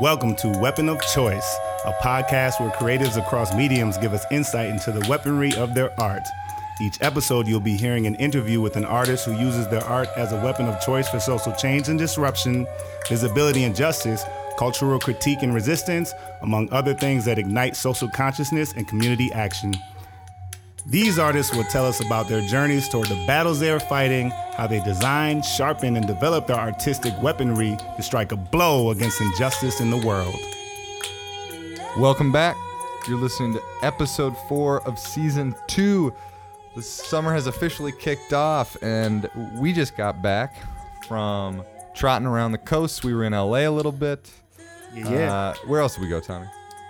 Welcome to Weapon of Choice, a podcast where creatives across mediums give us insight into the weaponry of their art. Each episode, you'll be hearing an interview with an artist who uses their art as a weapon of choice for social change and disruption, visibility and justice, cultural critique and resistance, among other things that ignite social consciousness and community action. These artists will tell us about their journeys toward the battles they are fighting, how they design, sharpen, and develop their artistic weaponry to strike a blow against injustice in the world. Welcome back. You're listening to episode four of season two. The summer has officially kicked off, and we just got back from trotting around the coast. We were in LA a little bit. Yeah. Uh, where else did we go, Tommy?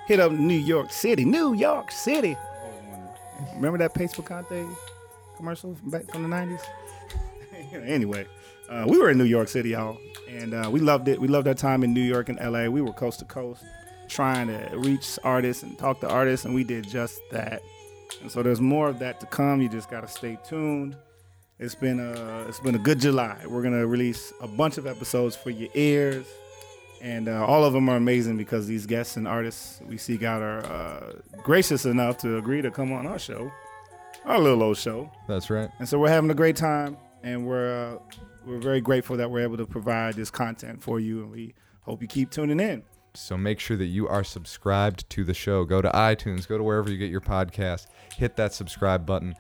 Hit up New York City. New York City. Remember that Pace Picante commercial from back from the 90s? anyway, uh, we were in New York City, y'all, and uh, we loved it. We loved our time in New York and LA. We were coast to coast trying to reach artists and talk to artists, and we did just that. And so there's more of that to come. You just got to stay tuned. It's been a it's been a good July. We're gonna release a bunch of episodes for your ears, and uh, all of them are amazing because these guests and artists we seek out are uh, gracious enough to agree to come on our show, our little old show. That's right. And so we're having a great time, and we're uh, we're very grateful that we're able to provide this content for you, and we hope you keep tuning in. So make sure that you are subscribed to the show. Go to iTunes, go to wherever you get your podcast, hit that subscribe button.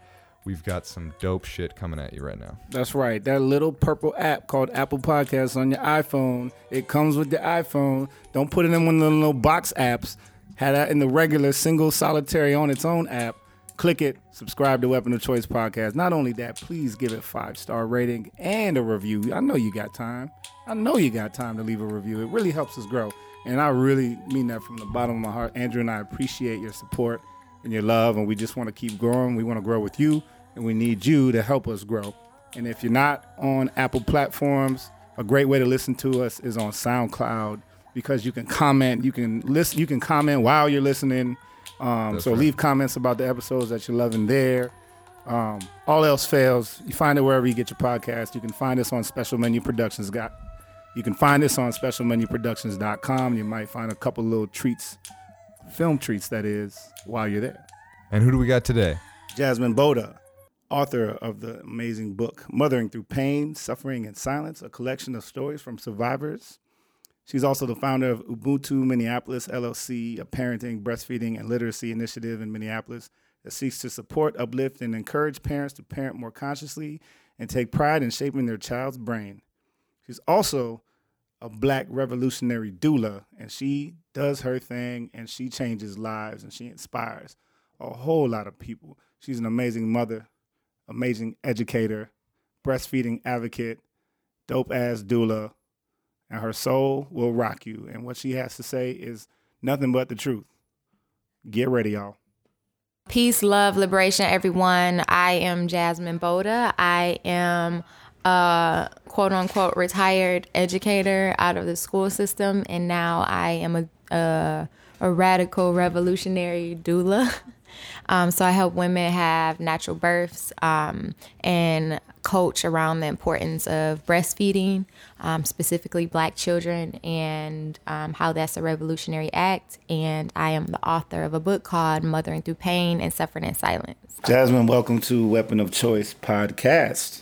We've got some dope shit coming at you right now. That's right. That little purple app called Apple Podcasts on your iPhone. It comes with the iPhone. Don't put it in one of the little box apps. Had that in the regular single solitary on its own app. Click it. Subscribe to Weapon of Choice Podcast. Not only that, please give it five star rating and a review. I know you got time. I know you got time to leave a review. It really helps us grow. And I really mean that from the bottom of my heart. Andrew and I appreciate your support and your love, and we just want to keep growing. We want to grow with you, and we need you to help us grow. And if you're not on Apple platforms, a great way to listen to us is on SoundCloud because you can comment, you can listen, you can comment while you're listening. Um, so right. leave comments about the episodes that you're loving there. Um, all else fails, you find it wherever you get your podcast. You can find us on Special Menu Productions. Got you can find us on specialmenuproductions.com. You might find a couple little treats, film treats that is, while you're there. And who do we got today? Jasmine Boda, author of the amazing book Mothering Through Pain, Suffering, and Silence, a collection of stories from survivors. She's also the founder of Ubuntu Minneapolis LLC, a parenting, breastfeeding, and literacy initiative in Minneapolis that seeks to support, uplift, and encourage parents to parent more consciously and take pride in shaping their child's brain. She's also a black revolutionary doula, and she does her thing and she changes lives and she inspires a whole lot of people. She's an amazing mother, amazing educator, breastfeeding advocate, dope ass doula, and her soul will rock you. And what she has to say is nothing but the truth. Get ready, y'all. Peace, love, liberation, everyone. I am Jasmine Boda. I am a quote unquote retired educator out of the school system, and now I am a, a, a radical revolutionary doula. Um, so I help women have natural births um, and coach around the importance of breastfeeding, um, specifically black children, and um, how that's a revolutionary act. And I am the author of a book called Mothering Through Pain and Suffering in Silence. Jasmine, welcome to Weapon of Choice podcast.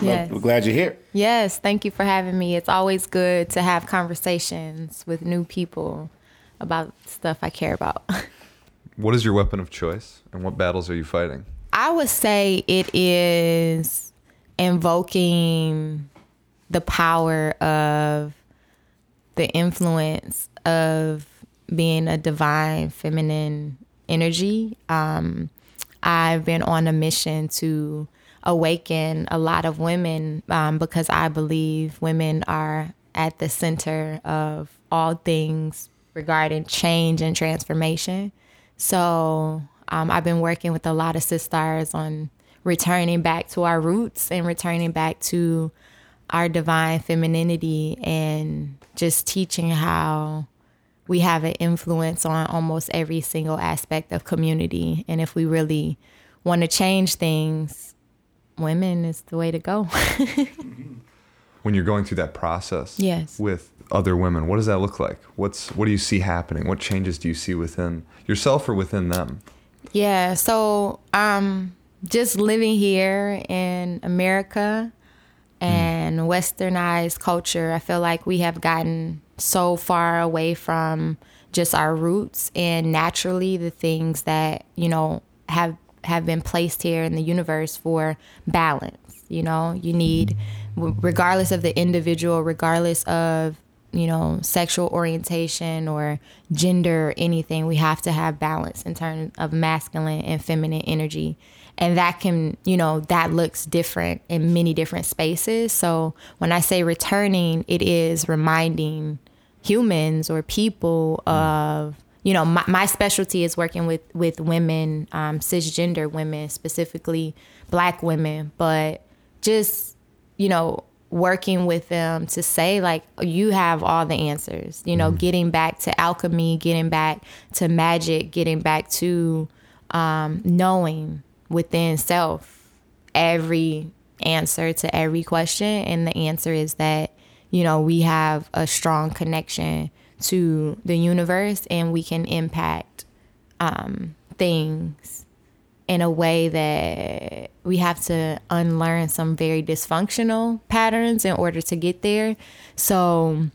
Yes. We're glad you're here. Yes, thank you for having me. It's always good to have conversations with new people about stuff I care about. What is your weapon of choice, and what battles are you fighting? I would say it is invoking the power of the influence of being a divine feminine energy. Um, I've been on a mission to awaken a lot of women um, because I believe women are at the center of all things regarding change and transformation. So um, I've been working with a lot of sisters on returning back to our roots and returning back to our divine femininity and just teaching how we have an influence on almost every single aspect of community. And if we really want to change things, women is the way to go. when you're going through that process Yes. with other women, what does that look like? What's what do you see happening? What changes do you see within yourself or within them? Yeah, so um just living here in America and westernized culture, I feel like we have gotten so far away from just our roots and naturally the things that, you know, have have been placed here in the universe for balance, you know? You need regardless of the individual, regardless of you know, sexual orientation or gender or anything, we have to have balance in terms of masculine and feminine energy. And that can, you know, that looks different in many different spaces. So when I say returning, it is reminding humans or people of, you know, my, my specialty is working with, with women, um, cisgender women, specifically black women, but just, you know, working with them to say like you have all the answers you know getting back to alchemy getting back to magic getting back to um, knowing within self every answer to every question. And the answer is that you know we have a strong connection to the universe and we can impact um, things in a way that we have to unlearn some very dysfunctional patterns in order to get there. So,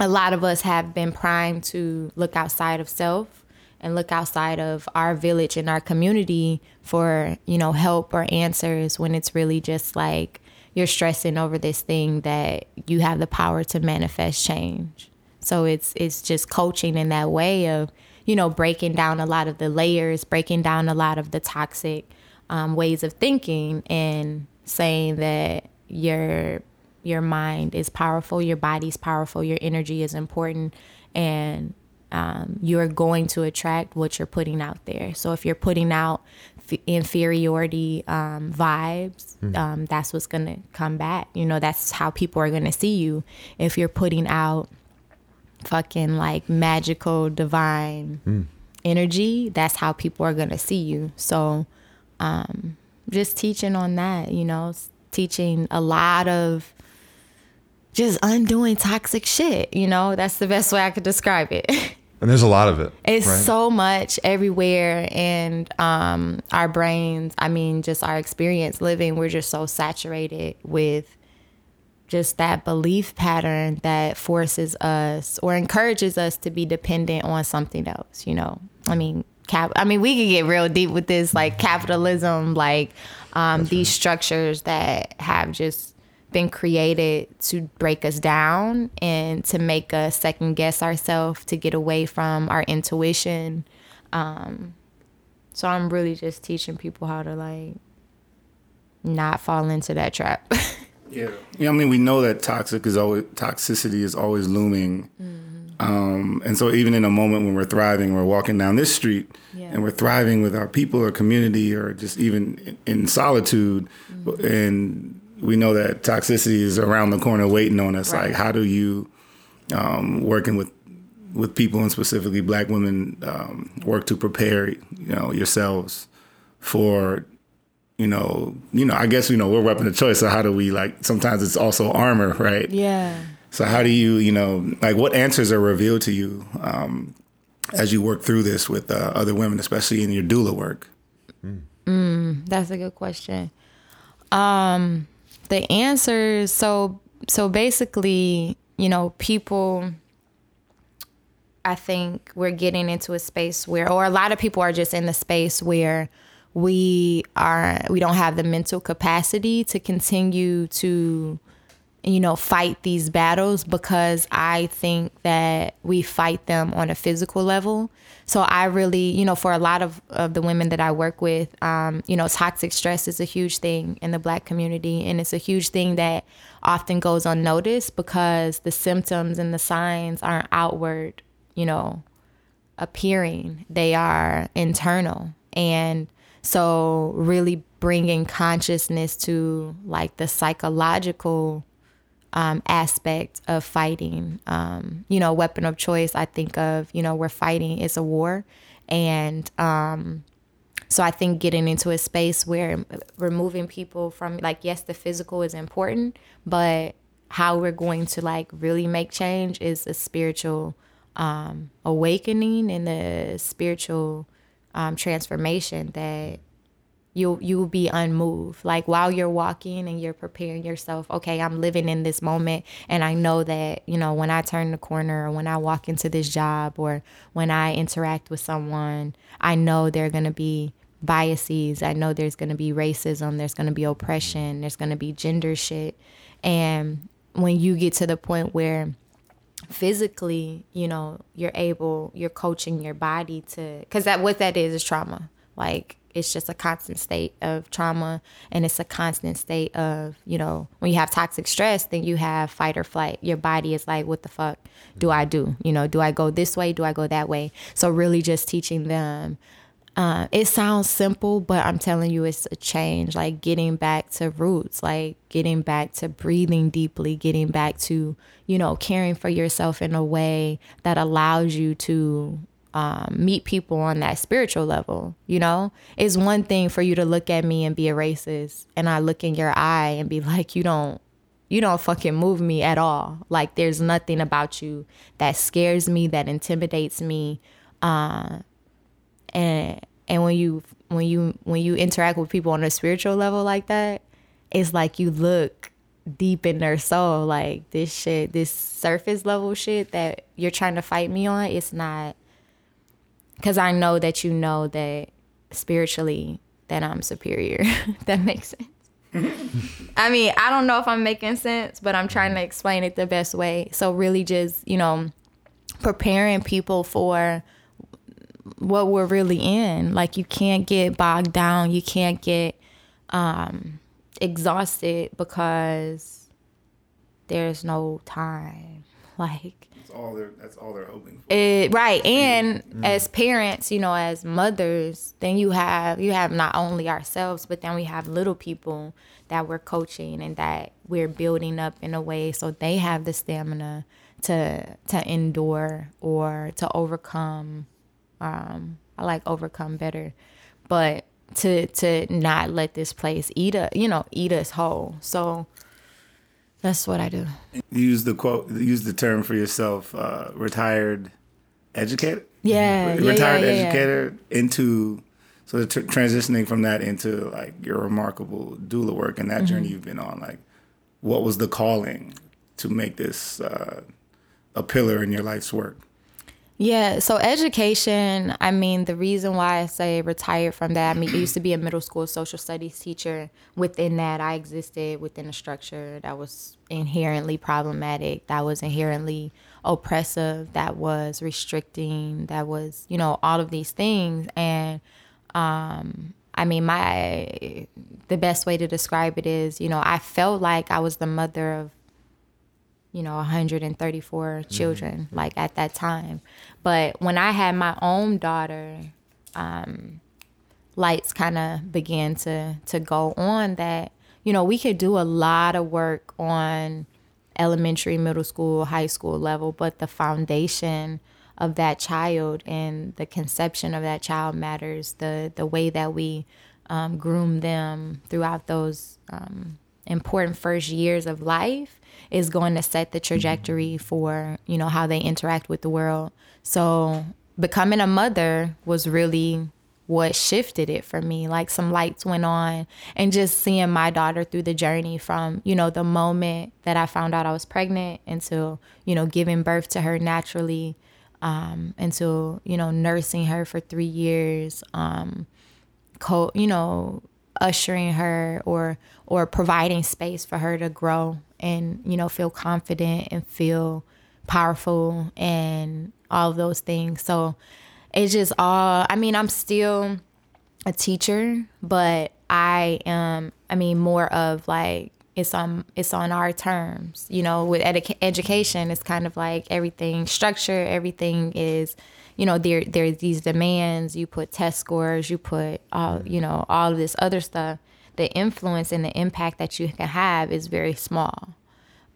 a lot of us have been primed to look outside of self and look outside of our village and our community for, you know, help or answers when it's really just like you're stressing over this thing that you have the power to manifest change. So it's it's just coaching in that way of you know, breaking down a lot of the layers, breaking down a lot of the toxic um, ways of thinking, and saying that your your mind is powerful, your body's powerful, your energy is important, and um, you're going to attract what you're putting out there. So if you're putting out f- inferiority um, vibes, um, that's what's gonna come back. You know, that's how people are gonna see you. If you're putting out fucking like magical divine energy that's how people are going to see you so um just teaching on that you know teaching a lot of just undoing toxic shit you know that's the best way i could describe it And there's a lot of it. it's right? so much everywhere and um our brains i mean just our experience living we're just so saturated with just that belief pattern that forces us or encourages us to be dependent on something else you know? I mean cap i mean we could get real deep with this like capitalism like um, these structures that have just been created to break us down and to make us second guess ourselves to get away from our intuition. Um, so i'm really just teaching people how to like not fall into that trap Yeah. Yeah, I mean, we know that toxic is always toxicity is always looming. Um, and so even in a moment when we're thriving, we're walking down this street Yeah. and we're thriving with our people or community or just even in, solitude. And we know that toxicity is around the corner waiting on us. Right. Like, how do you, um, working with, with people and specifically black women, um, work to prepare, you know, yourselves for you know, you know, I guess you know we're weapon of choice. So how do we like? Sometimes it's also armor, right? yeah So how do you, you know, like what answers are revealed to you um, as you work through this with uh, other women, especially in your doula work? That's a good question. Um, the answers. So so basically, you know, people. I think we're getting into a space where, or a lot of people are just in the space where we are we don't have the mental capacity to continue to you know fight these battles because i think that we fight them on a physical level. So i really you know for a lot of, of the women that i work with um, you know toxic stress is a huge thing in the black community. And it's a huge thing that often goes unnoticed because the symptoms and the signs aren't outward you know appearing. They are internal. And so really bringing consciousness to like the psychological um, aspect of fighting. Um, you know, weapon of choice. I think of you know we're fighting is a war, and um, so I think getting into a space where removing people from like yes, the physical is important, but how we're going to like really make change is a spiritual um, awakening and the spiritual um, transformation that you'll you'll be unmoved. Like while you're walking and you're preparing yourself okay i'm living in this moment and i know that you know when i turn the corner or when i walk into this job or when i interact with someone i know there are going to be biases. I know there's going to be racism. There's going to be oppression. There's going to be gender shit. And when you get to the point where physically you know you're able you're coaching your body to because that what that is is trauma. Like it's just a constant state of trauma and it's a constant state of you know when you have toxic stress then you have fight or flight. Your body is like what the fuck do i mm-hmm. do? You know do i go this way? Do i go that way? So really just teaching them uh, it sounds simple but i'm telling you it's a change like getting back to roots like getting back to breathing deeply getting back to you know caring for yourself in a way that allows you to um, meet people on that spiritual level. You know, it's one thing for you to look at me and be a racist, and I look in your eye and be like, you don't, you don't fucking move me at all. Like there's nothing about you that scares me, that intimidates me, uh, and and when you when you when you interact with people on a spiritual level like that, it's like you look deep in their soul like this shit this surface level shit that you're trying to fight me on it's not because I know that you know that spiritually that I'm superior. that makes sense. I mean, I don't know if I'm making sense, but I'm trying to explain it the best way. So really just, you know, preparing people for what we're really in. Like you can't get bogged down, you can't get um exhausted because there's no time. Like that's all they're that's all they're hoping for. It, right, and mm. as parents, you know, as mothers, then you have you have not only ourselves, but then we have little people that we're coaching and that we're building up in a way so they have the stamina to to endure or to overcome. Um, I like overcome better, but to to not let this place eat a you know eat us whole. So that's what I do. Use the quote. Use the term for yourself. Uh, retired educator. Yeah, retired yeah, yeah, educator yeah. into so the t- transitioning from that into like your remarkable doula work and that mm-hmm. journey you've been on. Like, what was the calling to make this uh, a pillar in your life's work? Yeah, so education, I mean, the reason why I say retired from that, I mean, I used to be a middle school social studies teacher. Within that, I existed within a structure that was inherently problematic, that was inherently oppressive, that was restricting, that was, you know, all of these things. And, um, I mean, my, the best way to describe it is, you know, I felt like I was the mother of you know 134 mm-hmm. children mm-hmm. like at that time but when i had my own daughter um, lights kind of began to to go on that you know we could do a lot of work on elementary middle school high school level but the foundation of that child and the conception of that child matters the the way that we um, groom them throughout those um, important first years of life is going to set the trajectory for you know how they interact with the world. So becoming a mother was really what shifted it for me. Like some lights went on and just seeing my daughter through the journey from you know the moment that i found out i was pregnant until you know giving birth to her naturally um, until you know nursing her for three years um, co- you know ushering her or or providing space for her to grow and you know feel confident and feel powerful and all those things. So it's just all i mean i'm still a teacher but i am i mean more of like it's on it's on our terms. You know with edu- education it's kind of like everything structure everything is you know there there's these demands. You put test scores you put all you know all of this other stuff the influence and the impact that you can have is very small.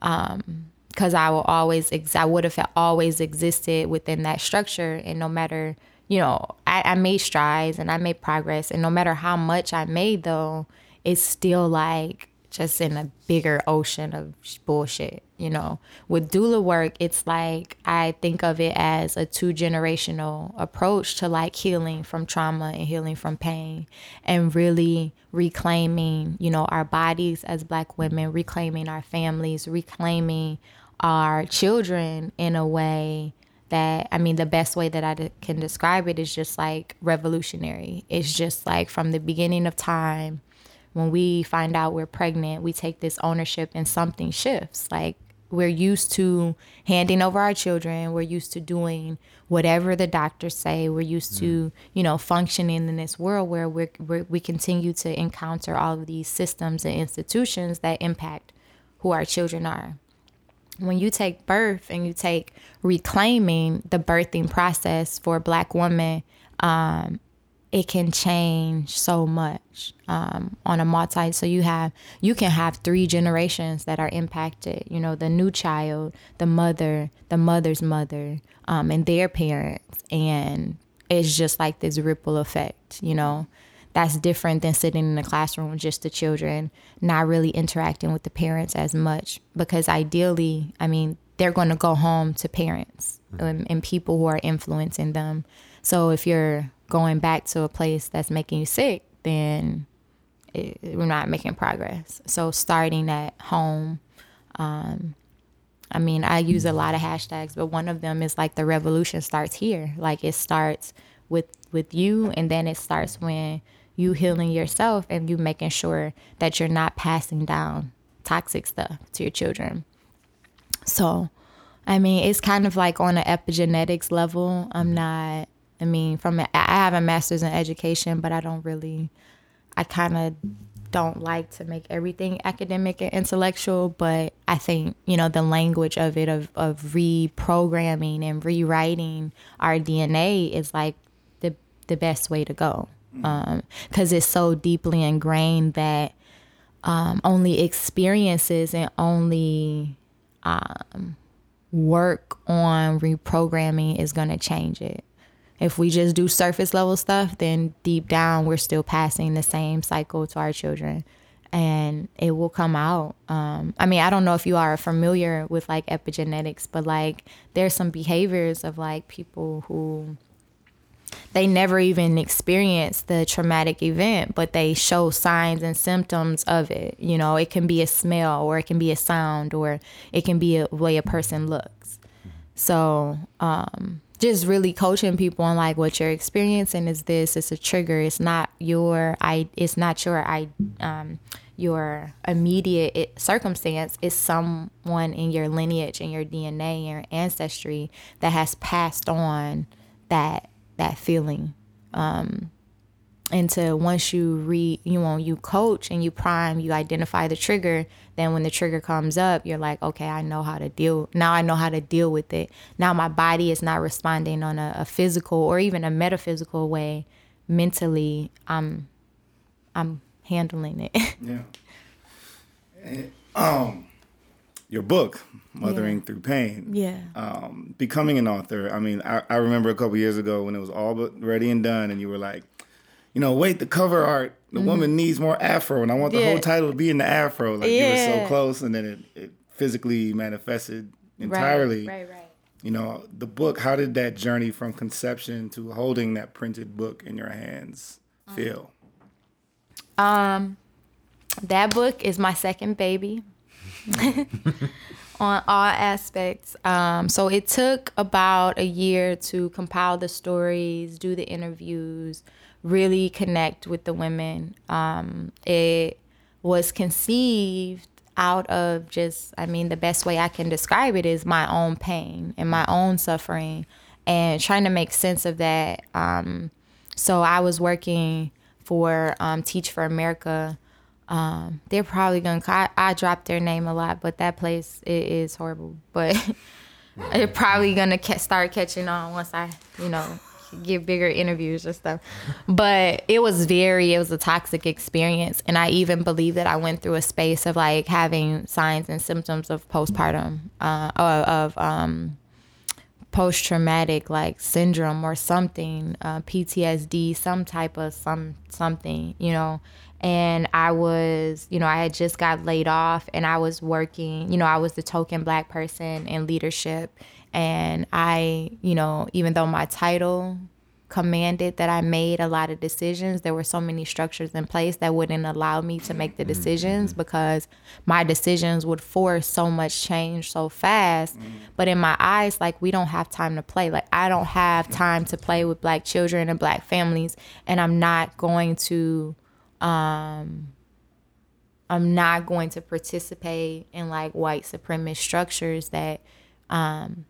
Um, because I will always, ex- I would have always existed within that structure, and no matter, you know, I, I made strides and I made progress, and no matter how much I made, though, it's still like just in a bigger ocean of bullshit. You know with doula work it's like i think of it as a two generational approach to like healing from trauma and healing from pain and really reclaiming you know our bodies as black women reclaiming our families reclaiming our children in a way that I mean the best way that I can describe it is just like revolutionary. It's just like from the beginning of time when we find out we're pregnant, we take this ownership and something shifts. Like we're used to handing over our children, we're used to doing whatever the doctors say, we're used mm. to, you know, functioning in this world where we're, we're, we continue to encounter all of these systems and institutions that impact who our children are. When you take birth and you take reclaiming the birthing process for a black woman um, it can change so much um, on a multi so you have you can have three generations that are impacted you know the new child the mother the mother's mother um, and their parents and it's just like this ripple effect you know that's different than sitting in the classroom with just the children, not really interacting with the parents as much. Because ideally, I mean, they're going to go home to parents and, and people who are influencing them. So if you're going back to a place that's making you sick, then it, we're not making progress. So starting at home, um, I mean, I use a lot of hashtags, but one of them is like the revolution starts here. Like it starts with with you, and then it starts when you healing yourself and you making sure that you're not passing down toxic stuff to your children. So, I mean, it's kind of like on an epigenetics level. I'm not, I mean, from, a, I have a master's in education, but I don't really, I kind of don't like to make everything academic and intellectual, but I think, you know, the language of it, of, of reprogramming and rewriting our DNA is like the, the best way to go because um, it's so deeply ingrained that um, only experiences and only um, work on reprogramming is going to change it. If we just do surface level stuff, then deep down we're still passing the same cycle to our children and it will come out. Um, I mean, I don't know if you are familiar with like epigenetics, but like there's some behaviors of like people who they never even experienced the traumatic event, but they show signs and symptoms of it. You know, it can be a smell or it can be a sound or it can be a way a person looks. So, um, just really coaching people on like what you're experiencing is this it's a trigger it's not your i it's not your i um your immediate circumstance is someone in your lineage and your dna and your ancestry that has passed on that that feeling. Um, and to once you re you know you coach and you prime you identify the trigger then when the trigger comes up you're like okay i know how to deal now i know how to deal with it now my body is not responding on a, a physical or even a metaphysical way mentally i'm i'm handling it yeah and, um your book, Mothering yeah. Through Pain. Yeah. Um, becoming an author. I mean, I, I remember a couple years ago when it was all but ready and done, and you were like, you know, wait, the cover art, the mm-hmm. woman needs more afro, and I want the yeah. whole title to be in the afro. Like yeah. you were so close, and then it, it physically manifested entirely. Right, right, right. You know, the book, how did that journey from conception to holding that printed book in your hands feel? Um, that book is my second baby. on all aspects. Um, so it took about a year to compile the stories, do the interviews, really connect with the women. Um, it was conceived out of just, I mean, the best way I can describe it is my own pain and my own suffering and trying to make sense of that. Um, so I was working for um, Teach for America um, they're probably gonna. I, I drop their name a lot, but that place it is horrible. But they're probably gonna ca- start catching on once I, you know, give bigger interviews and stuff. But it was very, it was a toxic experience, and I even believe that I went through a space of like having signs and symptoms of postpartum, uh, of um, post traumatic like syndrome or something, uh, PTSD, some type of some something, you know and I was, you know, I had just got laid off and I was working, you know, I was the token black person in leadership. And I, you know, even though my title commanded that I made a lot of decisions. There were so many structures in place that wouldn't allow me to make the mm-hmm. decisions mm-hmm. because my decisions would force so much change so fast. Mm-hmm. But in my eyes, like we don't have time to play. Like I don't have time to play with black children and black families, and I'm not going to. Um, I'm not going to participate in like white supremacist structures that um,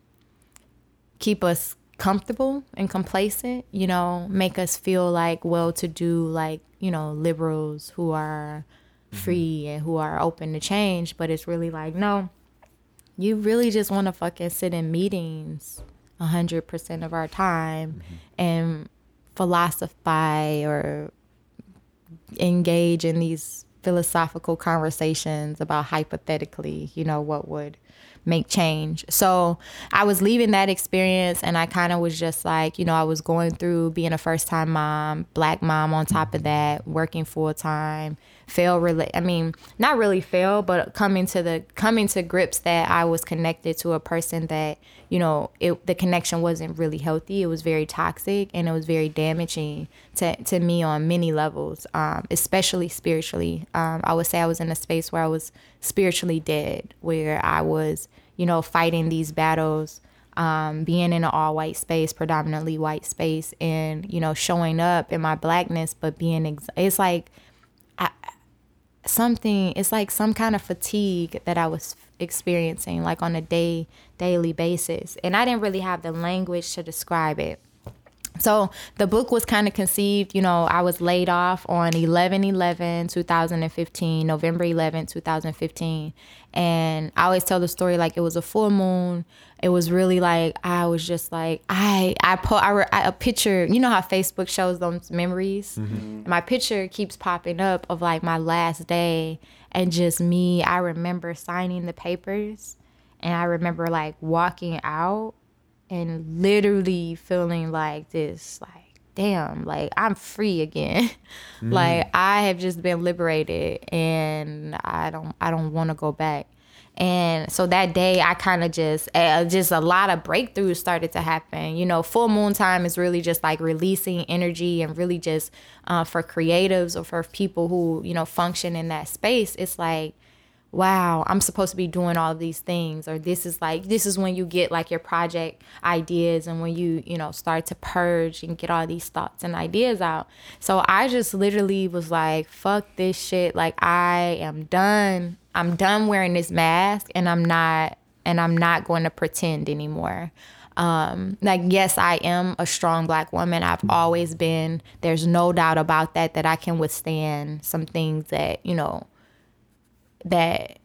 keep us comfortable and complacent, you know, make us feel like well to do, like, you know, liberals who are mm-hmm. free and who are open to change. But it's really like, no, you really just want to fucking sit in meetings 100% of our time mm-hmm. and philosophize or engage in these philosophical conversations about hypothetically, you know, what would make change. So I was leaving that experience and I kind of was just like, you know, I was going through being a first time mom, black mom on top of that, working full time, fail really I mean, not really fail, but coming to the coming to grips that I was connected to a person that, you know, it the connection wasn't really healthy. It was very toxic and it was very damaging to, to me on many levels, um, especially spiritually. Um, I would say I was in a space where I was spiritually dead, where I was, you know, fighting these battles, um, being in an all white space, predominantly white space, and, you know, showing up in my blackness, but being, ex- it's like something, it's like some kind of fatigue that I was experiencing, like on a day, daily basis. And I didn't really have the language to describe it so the book was kind of conceived you know i was laid off on 11 11 2015 november 11 2015 and i always tell the story like it was a full moon it was really like i was just like i i put I, I, a picture you know how facebook shows those memories mm-hmm. my picture keeps popping up of like my last day and just me i remember signing the papers and i remember like walking out and literally feeling like this like damn like i'm free again mm. like i have just been liberated and i don't i don't want to go back and so that day i kind of just uh, just a lot of breakthroughs started to happen you know full moon time is really just like releasing energy and really just uh, for creatives or for people who you know function in that space it's like wow, I'm supposed to be doing all these things, or this is like this is when you get like your project ideas and when you you know start to purge and get all these thoughts and ideas out. So I just literally was like, fuck this shit. Like I am done. I'm done wearing this mask, and I'm not and I'm not going to pretend anymore. Um, like yes, I am a strong black woman. I've always been. There's no doubt about that. That I can withstand some things that you know that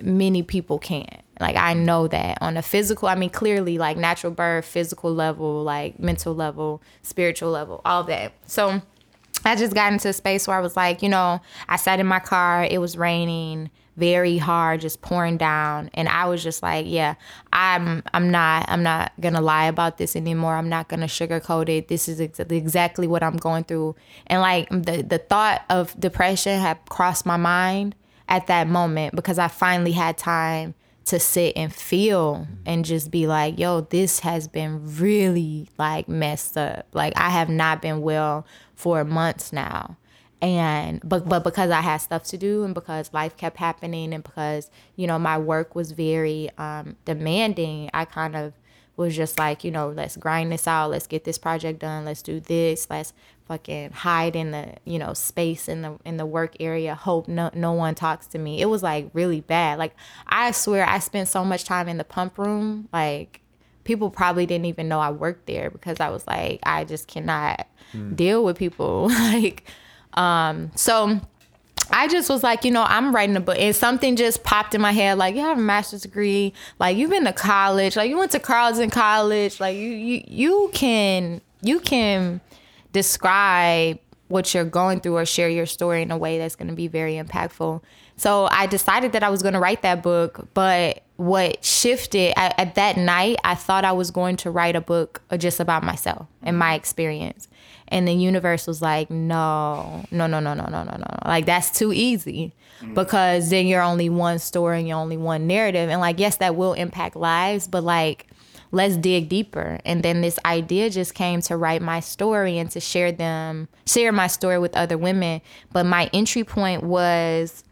many people can't. Like I know that on a physical, I mean clearly like natural birth, physical level, like mental level, spiritual level, all that. So I just got into a space where I was like, you know, I sat in my car, it was raining very hard, just pouring down, and I was just like, yeah, I'm I'm not I'm not to lie about this anymore. I'm not to sugarcoat it. This is ex- exactly what I'm going through. And like the the thought of depression had crossed my mind at that moment because I finally had time to sit and feel and just be like, yo, this has been really like messed up. Like I have not been well for months now. And but but because I had stuff to do and because life kept happening and because, you know, my work was very um demanding, I kind of was just like, you know, let's grind this out, let's get this project done, let's do this, let's fucking hide in the you know space in the in the work area. Hope no no one talks to me. It was like really bad. Like i swear i spent so much time in the pump room. Like people probably didn't even know i worked there because i was like i just cannot mm. deal with people. Like um so I just was like, you know, I'm writing a book, and something just popped in my head, like, you have a master's degree, like you've been to college, like you went to Carleton College, like you you you can you can describe what you're going through or share your story in a way that's going to be very impactful. So I decided that I was going to write that book, but what shifted at, at, that night, I thought I was going to write a book just about myself and my experience. And the universe was like, no, no, no, no, no, no, no, no. Like, that's too easy mm. because then you're only one story and you're only one narrative. And, like, yes, that will impact lives, but, like, let's dig deeper. And then this idea just came to write my story and to share them, share my story with other women. But my entry point was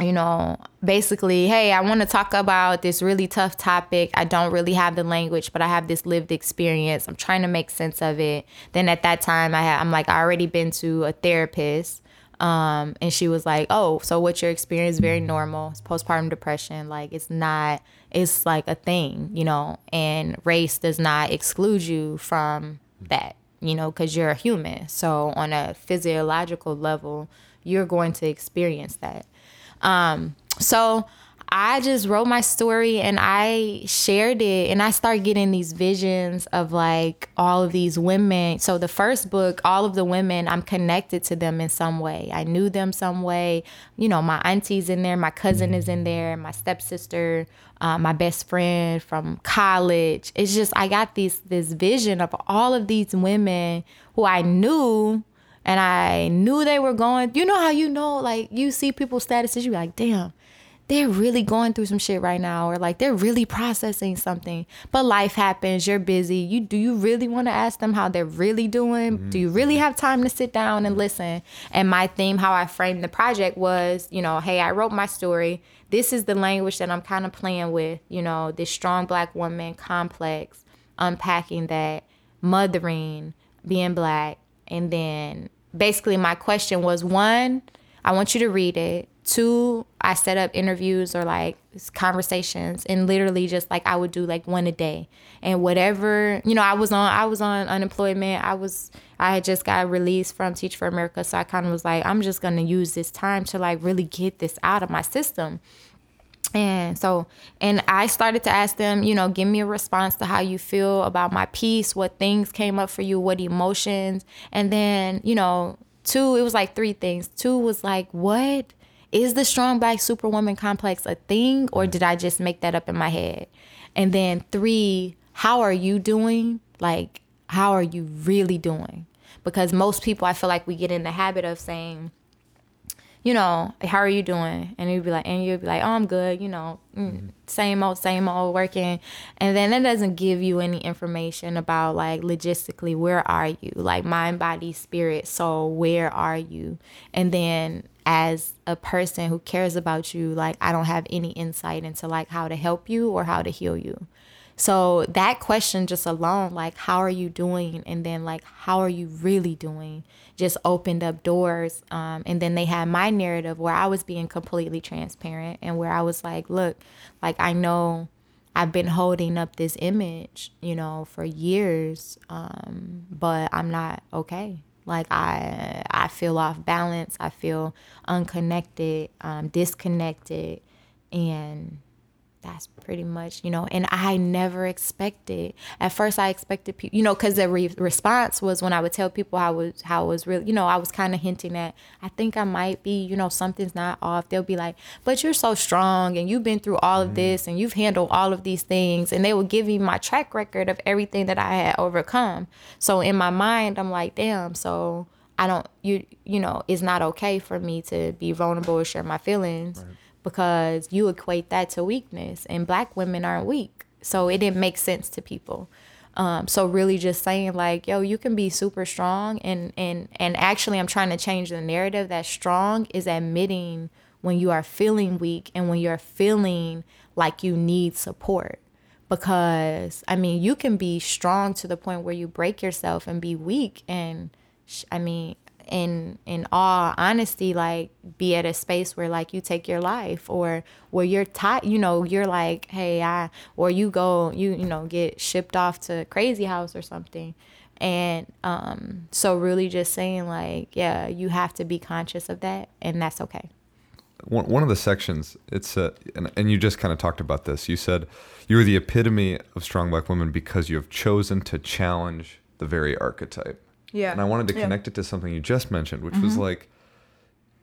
you know, basically, hey, I want to talk about this really tough topic. I don't really have the language, but I have this lived experience. I'm trying to make sense of it. Then at that time, I had, I'm like, I already been to a therapist. Um, and she was like, oh, so what's your experience? Very normal. It's postpartum depression. Like, it's not, it's like a thing, you know, and race does not exclude you from that, you know, because you're a human. So on a physiological level, you're going to experience that. Um, so I just wrote my story and I shared it and I started getting these visions of like all of these women. So the first book, all of the women, I'm connected to them in some way. I knew them some way. You know, my auntie's in there, my cousin is in there, my stepsister, uh, my best friend from college. It's just I got this this vision of all of these women who I knew and I knew they were going. You know how you know, like you see people's statuses, you be like, damn, they're really going through some shit right now, or like they're really processing something. But life happens. You're busy. You do you really want to ask them how they're really doing? Mm-hmm. Do you really have time to sit down and listen? And my theme, how I framed the project was, you know, hey, I wrote my story. This is the language that I'm kind of playing with. You know, this strong black woman complex, unpacking that, mothering, being black, and then basically my question was one, I want you to read it. Two, I set up interviews or like conversations and literally just like I would do like one a day. And whatever, you know, I was on I was on unemployment. I was I had just got released from Teach for America. So I kind of was like, I'm just gonna use this time to like really get this out of my system. And so, and I started to ask them, you know, give me a response to how you feel about my piece, what things came up for you, what emotions. And then, you know, two, it was like three things. Two was like, what? Is the strong black superwoman complex a thing or did I just make that up in my head? And then three, how are you doing? Like, how are you really doing? Because most people, I feel like we get in the habit of saying, you know, how are you doing? And you'd be like, and you'd be like, oh, I'm good, you know, mm, mm-hmm. same old, same old working. And then that doesn't give you any information about like logistically, where are you? Like mind, body, spirit, soul, where are you? And then as a person who cares about you, like I don't have any insight into like how to help you or how to heal you. So that question just alone, like, how are you doing? And then, like, how are you really doing? Just opened up doors. Um, and then they had my narrative where I was being completely transparent and where I was like, look, like, I know I've been holding up this image, you know, for years, um, but I'm not okay. Like I, I feel off balance. I feel unconnected, um, disconnected, and that's pretty much you know and i never expected at first i expected people you know because the re- response was when i would tell people how was how it was really you know i was kind of hinting at i think i might be you know something's not off. They'll be like but you're so strong and you've been through all of mm-hmm. this and you've handled all of these things. And they will give me my track record of everything that i had overcome. So in my mind i'm like damn so i don't you you know it's not okay for me to be vulnerable or share my feelings. Right because you equate that to weakness and black women aren't weak. So it didn't make sense to people. Um, so really just saying like yo you can be super strong and and and actually i'm trying to change the narrative that strong is admitting when you are feeling weak and when you're feeling like you need support. Because i mean you can be strong to the point where you break yourself and be weak and i mean in in all honesty like be at a space where like you take your life or where you're tired you know you're like hey i or you go you you know get shipped off to crazy house or something. And um so really just saying like yeah you have to be conscious of that and that's okay. One, one of the sections it's uh, and, and you just kind of talked about this. You said you're the epitome of strong black women because you have chosen to challenge the very archetype yeah. And I wanted to connect yeah. it to something you just mentioned, which mm-hmm. was like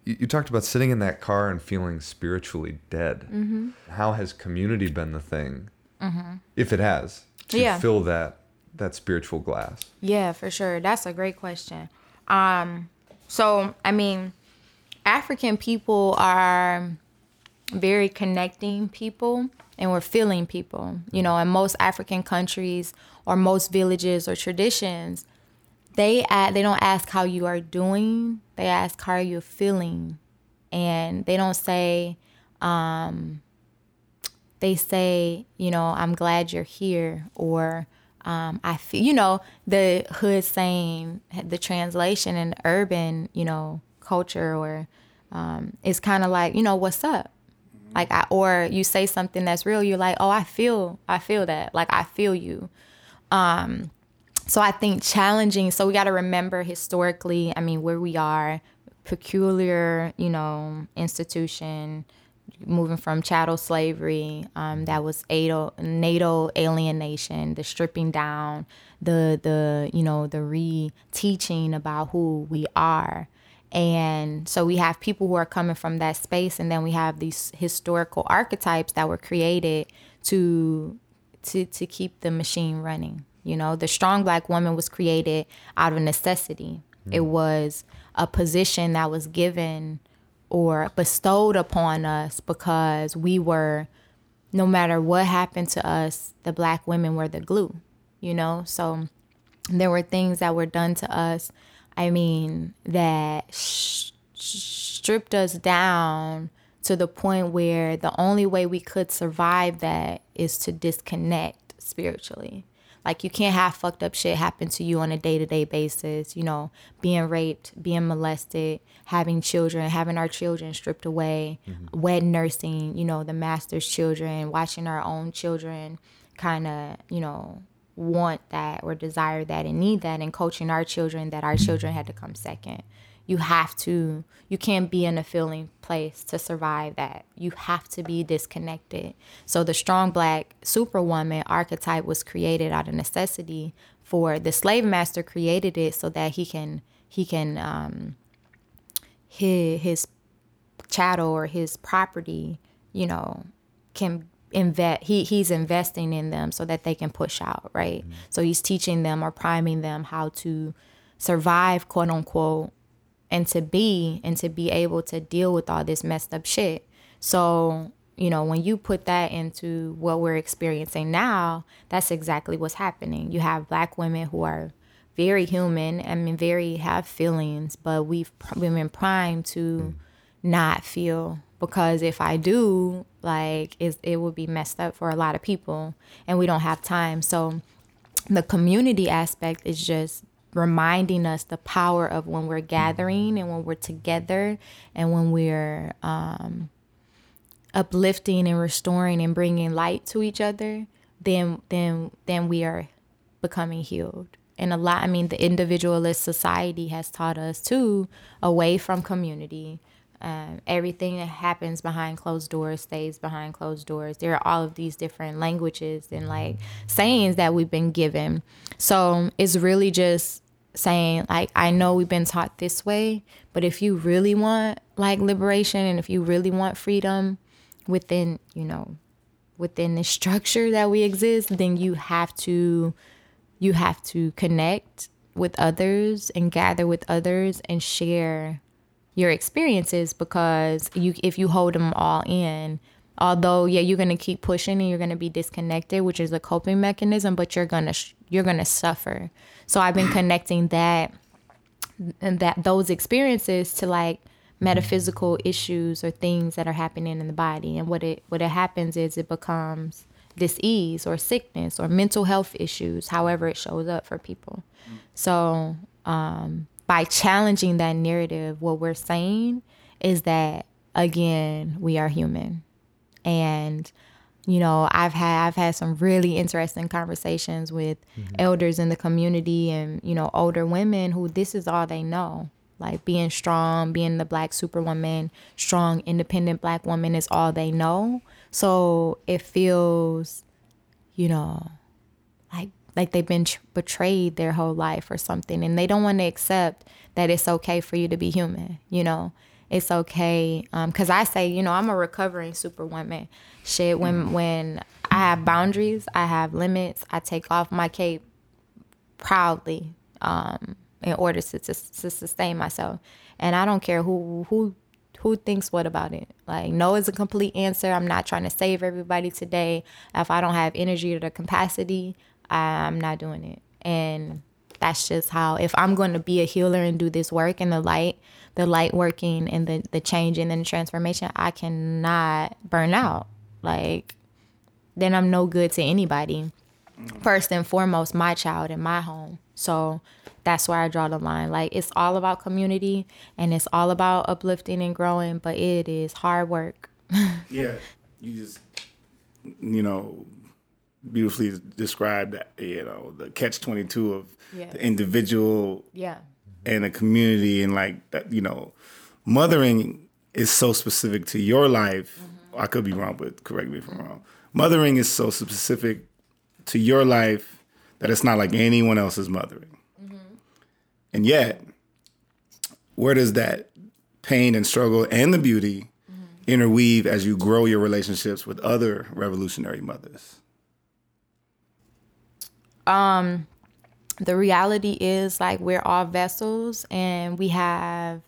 you, you talked about sitting in that car and feeling spiritually dead. Mm-hmm. How has community been the thing, if it has, to Yeah. fill that that spiritual glass? Yeah, for sure. That's a great question. Um, so I mean, African people are very connecting people and we're feeling people. You know, in most African countries or most villages or traditions, they they don't ask how you are doing. They ask how you're feeling, and they don't say. Um, they say, you know, I'm glad you're here, or um, I feel, you know, the hood saying, the translation in urban, you know, culture, or um, it's kind of like, you know, what's up? Like, I, or you say something that's real, you're like, oh, I feel, I feel that, like, I feel you. Um, so I think challenging. So we got to remember historically. I mean, where we are, peculiar, you know, institution, moving from chattel slavery. Um, that was natal, natal alienation, the stripping down, the the you know the re-teaching about who we are. And so we have people who are coming from that space, and then we have these historical archetypes that were created to to to keep the machine running. You know, the strong black woman was created out of necessity. Mm. It was a position that was given or bestowed upon us because we were no matter what happened to us, the black women were the glue, you know? So there were things that were done to us, I mean, that sh- stripped us down to the point where the only way we could survive that is to disconnect spiritually. Like you can't have fucked up shit happen to you on a day to day basis, you know, being raped, being molested, having children, having our children stripped away, mm-hmm. wet nursing, you know, the master's children, watching our own children kind of, you know, want that or desire that and need that and coaching our children that our children had to come second. You have to you can't be in a feeling place to survive that. You have to be disconnected. So the strong black superwoman archetype was created out of necessity for the slave master created it so that he can he can um his his chattel or his property, you know, can invest he he's investing in them so that they can push out, right? So he's teaching them or priming them how to survive, quote unquote, and to be and to be able to deal with all this messed up shit. So, you know, when you put that into what we're experiencing now, that's exactly what's happening. You have black women who are very human, I mean, very have feelings, but we've we've been primed to not feel because if I do, like, it, it would be messed up for a lot of people, and we don't have time. So, the community aspect is just reminding us the power of when we're gathering and when we're together and when we're um, uplifting and restoring and bringing light to each other then then then we are becoming healed. And a lot i mean the individualist society has taught us too away from community. Um, everything that happens behind closed doors stays behind closed doors. There are all of these different languages and like sayings that we've been given. So it's really just saying like i know we've been taught this way but if you really want like liberation and if you really want freedom within you know within the structure that we exist then you have to you have to connect with others and gather with others and share your experiences because you if you hold them all in although yeah you're going to keep pushing and you're going to be disconnected which is a coping mechanism but you're going to you're going to suffer so i've been connecting that and that those experiences to like metaphysical issues or things that are happening in the body. And what it what it happens is it becomes disease or sickness or mental health issues however it shows up for people. So um by challenging that narrative what we're saying is that again we are human. And you know i've had i've had some really interesting conversations with mm-hmm. elders in the community and you know older women who this is all they know. Like being strong being the black superwoman strong independent black woman is all they know. So it feels you know like like they've been tr- betrayed their whole life or something. And they don't want to accept that it's okay for you to be human you know it's okay. Um, cause I say, you know, I'm a recovering superwoman. Shit, when when I have boundaries, I have limits. I take off my cape proudly um, in order to, to, to sustain myself, and I don't care who who who thinks what about it. Like no is a complete answer. I'm not trying to save everybody today. If I don't have energy or the capacity, I'm not doing it. And that's just how if I'm going to be a healer and do this work and the light, the light working and the the changing and the transformation, I cannot burn out. Like then I'm no good to anybody. First and foremost, my child in my home. So that's where I draw the line. Like it's all about community and it's all about uplifting and growing, but it is hard work. yeah, you just you know beautifully described you know the catch 22 of yeah. the individual yeah and a community and like that you know mothering is so specific to your life mm-hmm. i could be wrong but correct me if i'm wrong mothering is so specific to your life that it's not like anyone else's mothering and yet, where does that pain and struggle and the beauty mm-hmm. interweave as you grow your relationships with other revolutionary mothers? Um, the reality is like we're all vessels and we have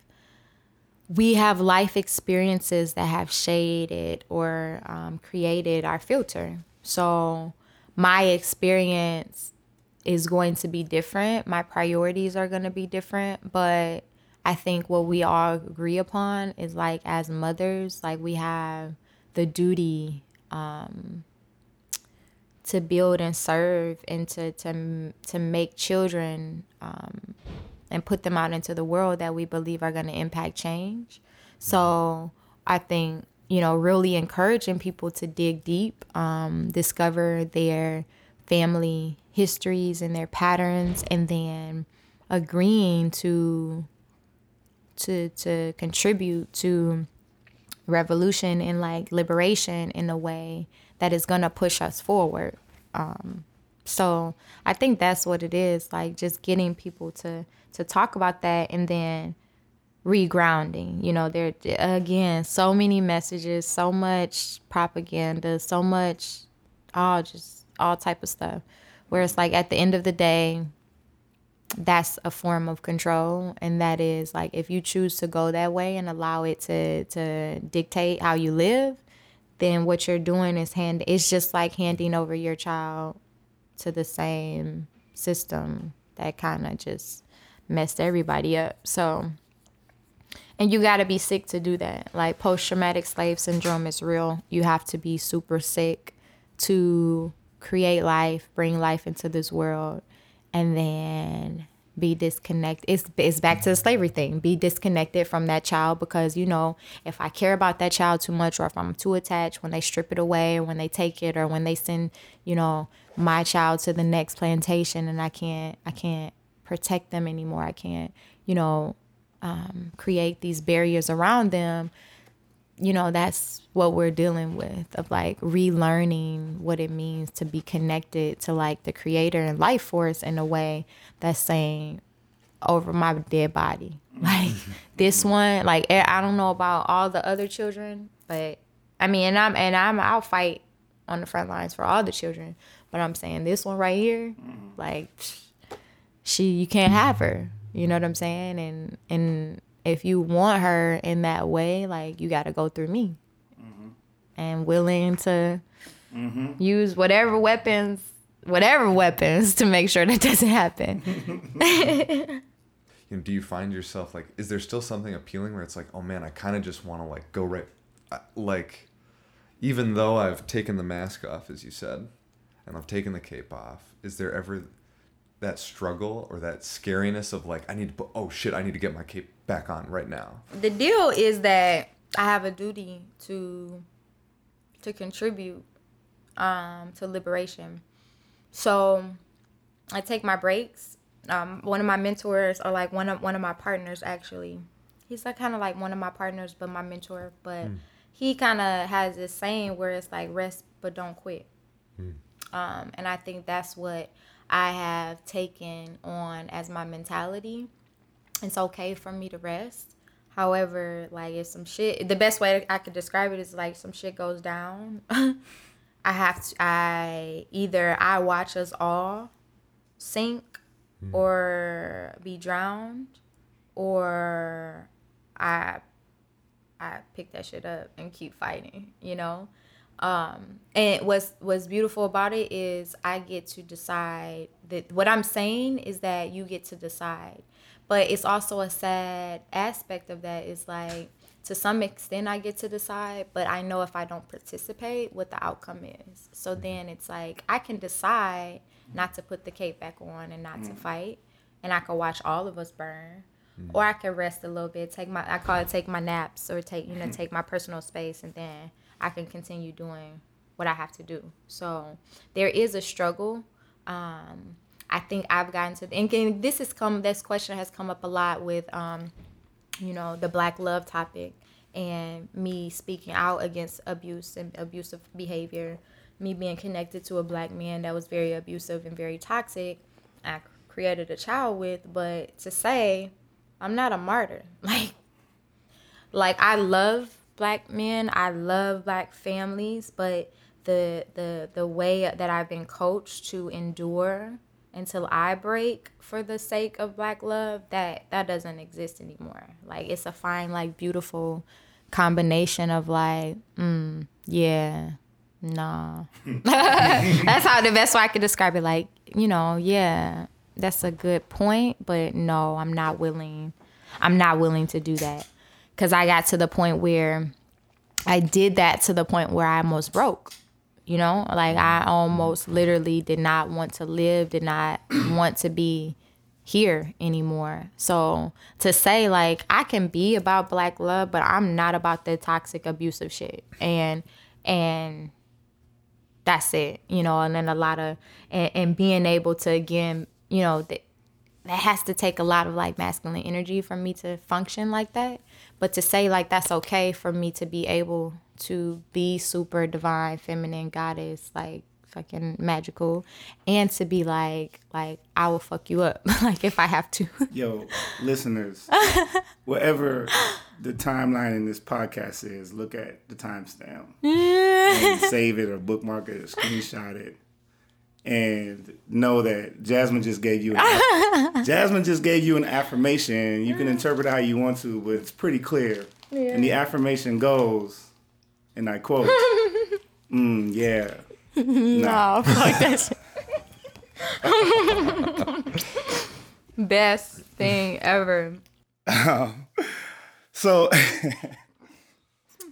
we have life experiences that have shaded or um, created our filter. So my experience is going to be different. My priorities are going to be different, but I think what we all agree upon is like as mothers, like we have the duty um, to build and serve and to to to make children um, and put them out into the world that we believe are going to impact change. So I think you know really encouraging people to dig deep, um, discover their family histories and their patterns and then agreeing to to to contribute to revolution and like liberation in a way that is gonna push us forward. Um, so I think that's what it is, like just getting people to to talk about that and then regrounding. You know, there again, so many messages, so much propaganda, so much all just all type of stuff where it's like at the end of the day that's a form of control and that is like if you choose to go that way and allow it to to dictate how you live then what you're doing is hand it's just like handing over your child to the same system that kind of just messed everybody up. So and you got to be sick to do that. Like post traumatic slave syndrome is real. You have to be super sick to create life, bring life into this world, and then be disconnected. It's, it's back to the slavery thing. Be disconnected from that child because, you know, if I care about that child too much or if I'm too attached when they strip it away or when they take it or when they send, you know, my child to the next plantation and I can't, I can't protect them anymore. I can't, you know, um, create these barriers around them you know that's what we're dealing with of like relearning what it means to be connected to like the creator and life force in a way that's saying over my dead body. Mm-hmm. Like mm-hmm. this one like eh, i don't know about all the other children but i mean and i'm and i'm i'll fight on the front lines for all the children but i'm saying this one right here mm-hmm. like she you can't have her. You know what i'm saying? And and if you want her in that way, like you got to go through me, mm-hmm. and willing to mm-hmm. use whatever weapons, whatever weapons to make sure that doesn't happen. you know, do you find yourself like, is there still something appealing where it's like, oh man, I kind of just want to like go right, like, even though I've taken the mask off, as you said, and I've taken the cape off, is there ever that struggle or that scariness of like I need to put oh shit I need to get my cape back on right now. The deal is that I have a duty to to contribute um, to liberation. So I take my breaks. Um, one of my mentors or like one of one of my partners actually. He's like kind of like one of my partners but my mentor, but mm. he kind of has this saying where it's like rest but don't quit. Mm. Um, and I think that's what I have taken on as my mentality. It's okay for me to rest. However, like if some shit, the best way I could describe it is like some shit goes down. I have to. I either I watch us all sink mm. or be drowned, or I I pick that shit up and keep fighting. You know. Um, and what's what's beautiful about it is I get to decide that what I'm saying is that you get to decide but it's also a sad aspect of that is like to some extent I get to decide, but I know if I don't participate what the outcome is. So mm-hmm. then it's like I can decide not to put the cape back on and not mm. to fight, and I can watch all of us burn. Mm. Or I can rest a little bit, take my I call it take my naps or take you know take my personal space, and then I can continue doing what I have to do. So there is a struggle. Um, I think I've gotten to, and this has come, this question has come up a lot with, um, you know, the black love topic and me speaking out against abuse and abusive behavior, me being connected to a black man that was very abusive and very toxic. I created a child with, but to say I'm not a martyr, like, like I love black men, I love black families, but the the the way that I've been coached to endure until I break for the sake of black love, that that doesn't exist anymore. Like it's a fine, like beautiful combination of like, mm, yeah, nah. that's how the best way I could describe it. Like, you know, yeah, that's a good point, but no, I'm not willing. I'm not willing to do that because I got to the point where I did that to the point where I almost broke you know? Like i almost literally did not want to live did not want to be here anymore. So to say like i can be about black love but i'm not about the toxic abusive shit. And and that's it you know? And then a lot of and, and being able to again you know that that has to take a lot of like masculine energy for me to function like that but to say like that's okay for me to be able to be super divine, feminine, goddess, like fucking magical, and to be like, like I will fuck you up, like if I have to. Yo, listeners, whatever the timeline in this podcast is, look at the timestamp and save it or bookmark it or screenshot it. And know that Jasmine just gave you an, Jasmine just gave you an affirmation. You can interpret how you want to, but it's pretty clear. Yeah. And the affirmation goes, and I quote, mm, yeah. Nah. No, fuck that Best thing ever. so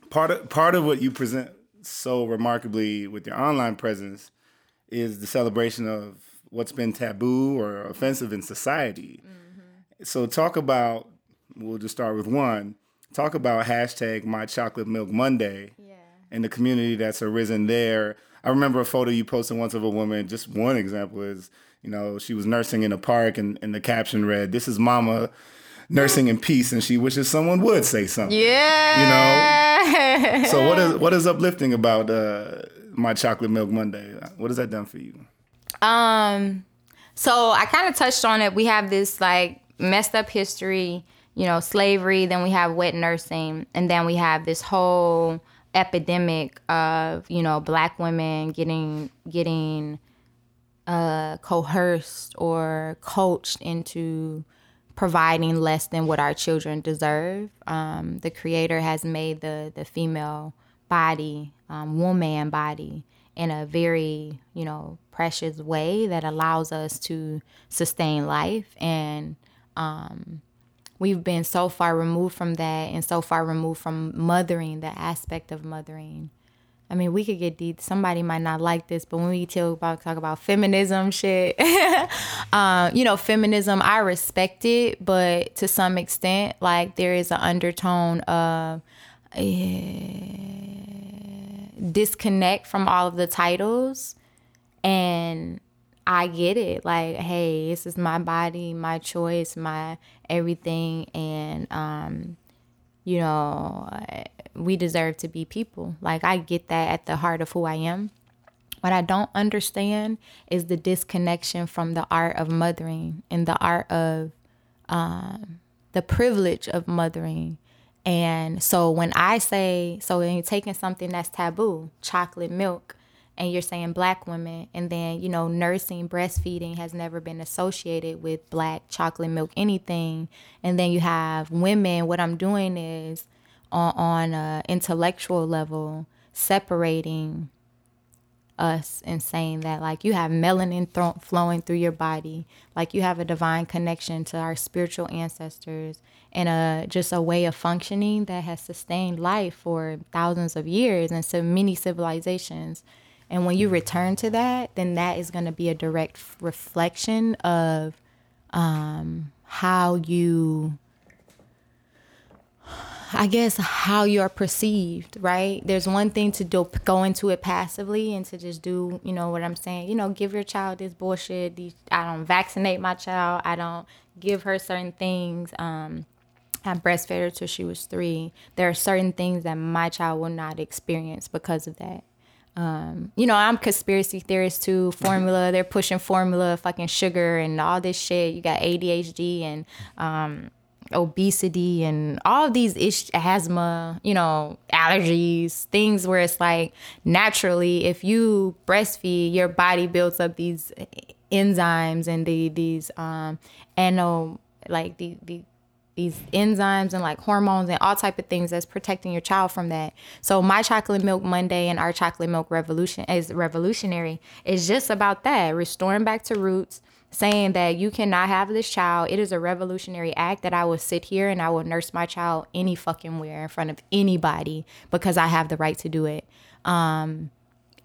part of part of what you present so remarkably with your online presence is the celebration of what's been taboo or offensive in society. Mm-hmm. So talk about we'll just start with one. Talk about hashtag my chocolate milk Monday and the community that's arisen there. I remember a photo you posted once of a woman. Just one example is, you know, she was nursing in a park, and, and the caption read, "This is Mama." nursing in peace and she wishes someone would say something. Yeah. You know? So what is what is uplifting about uh, my chocolate milk Monday? What has that done for you? Um so I kind of touched on it. We have this like messed up history, you know, slavery, then we have wet nursing, and then we have this whole epidemic of you know black women getting getting uh, coerced or coached into providing less than what our children deserve. Um, the creator has made the the female body, um, woman body, in a very you know precious way that allows us to sustain life and um, we've been so far removed from that and so far removed from mothering, the aspect of mothering. I mean, we could get deep. Somebody might not like this, but when we talk about talk about feminism shit, um, you know, feminism, I respect it, but to some extent, like there is an undertone of uh, disconnect from all of the titles, and I get it. Like, hey, this is my body, my choice, my everything, and um, you know, we deserve to be people. Like, I get that at the heart of who I am. What I don't understand is the disconnection from the art of mothering and the art of um, the privilege of mothering And so when I say, so when you're taking something that's taboo, chocolate milk, and you're saying black women, and then, you know, nursing, breastfeeding has never been associated with black chocolate milk anything. And then you have women, what I'm doing is on, on a intellectual level, separating us and saying that like you have melanin th- flowing through your body like you have a divine connection to our spiritual ancestors and a just a way of functioning that has sustained life for thousands of years and so many civilizations and when you return to that then that is going to be a direct reflection of um, how you I guess how you're perceived, right? There's one thing to do go into it passively and to just do, you know what I'm saying, you know, give your child this bullshit. These, I don't vaccinate my child. I don't give her certain things. Um, I breastfed her till she was three. There are certain things that my child will not experience because of that. Um, you know, I'm conspiracy theorist too. Formula, they're pushing formula, fucking sugar, and all this shit. You got ADHD and um, obesity and all these ish, asthma, you know, allergies, things where it's like naturally, if you breastfeed, your body builds up these enzymes and the these um ano like the the these enzymes and like hormones and all type of things that's protecting your child from that. So my chocolate milk Monday and our chocolate milk revolution is revolutionary. It's just about that, restoring back to roots, saying that you cannot have this child. It is a revolutionary act that I will sit here and I will nurse my child any fucking where in front of anybody because I have the right to do it. Um,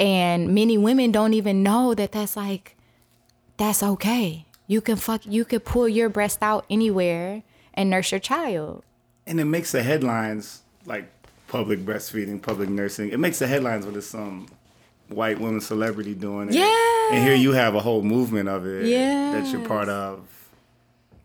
and many women don't even know that that's like that's okay. You can fuck you could pull your breast out anywhere and nurse your child. And it makes the headlines like public breastfeeding, public nursing. It makes the headlines when it's some white woman celebrity doing it. Yeah. And here you have a whole movement of it yes. that you're part of.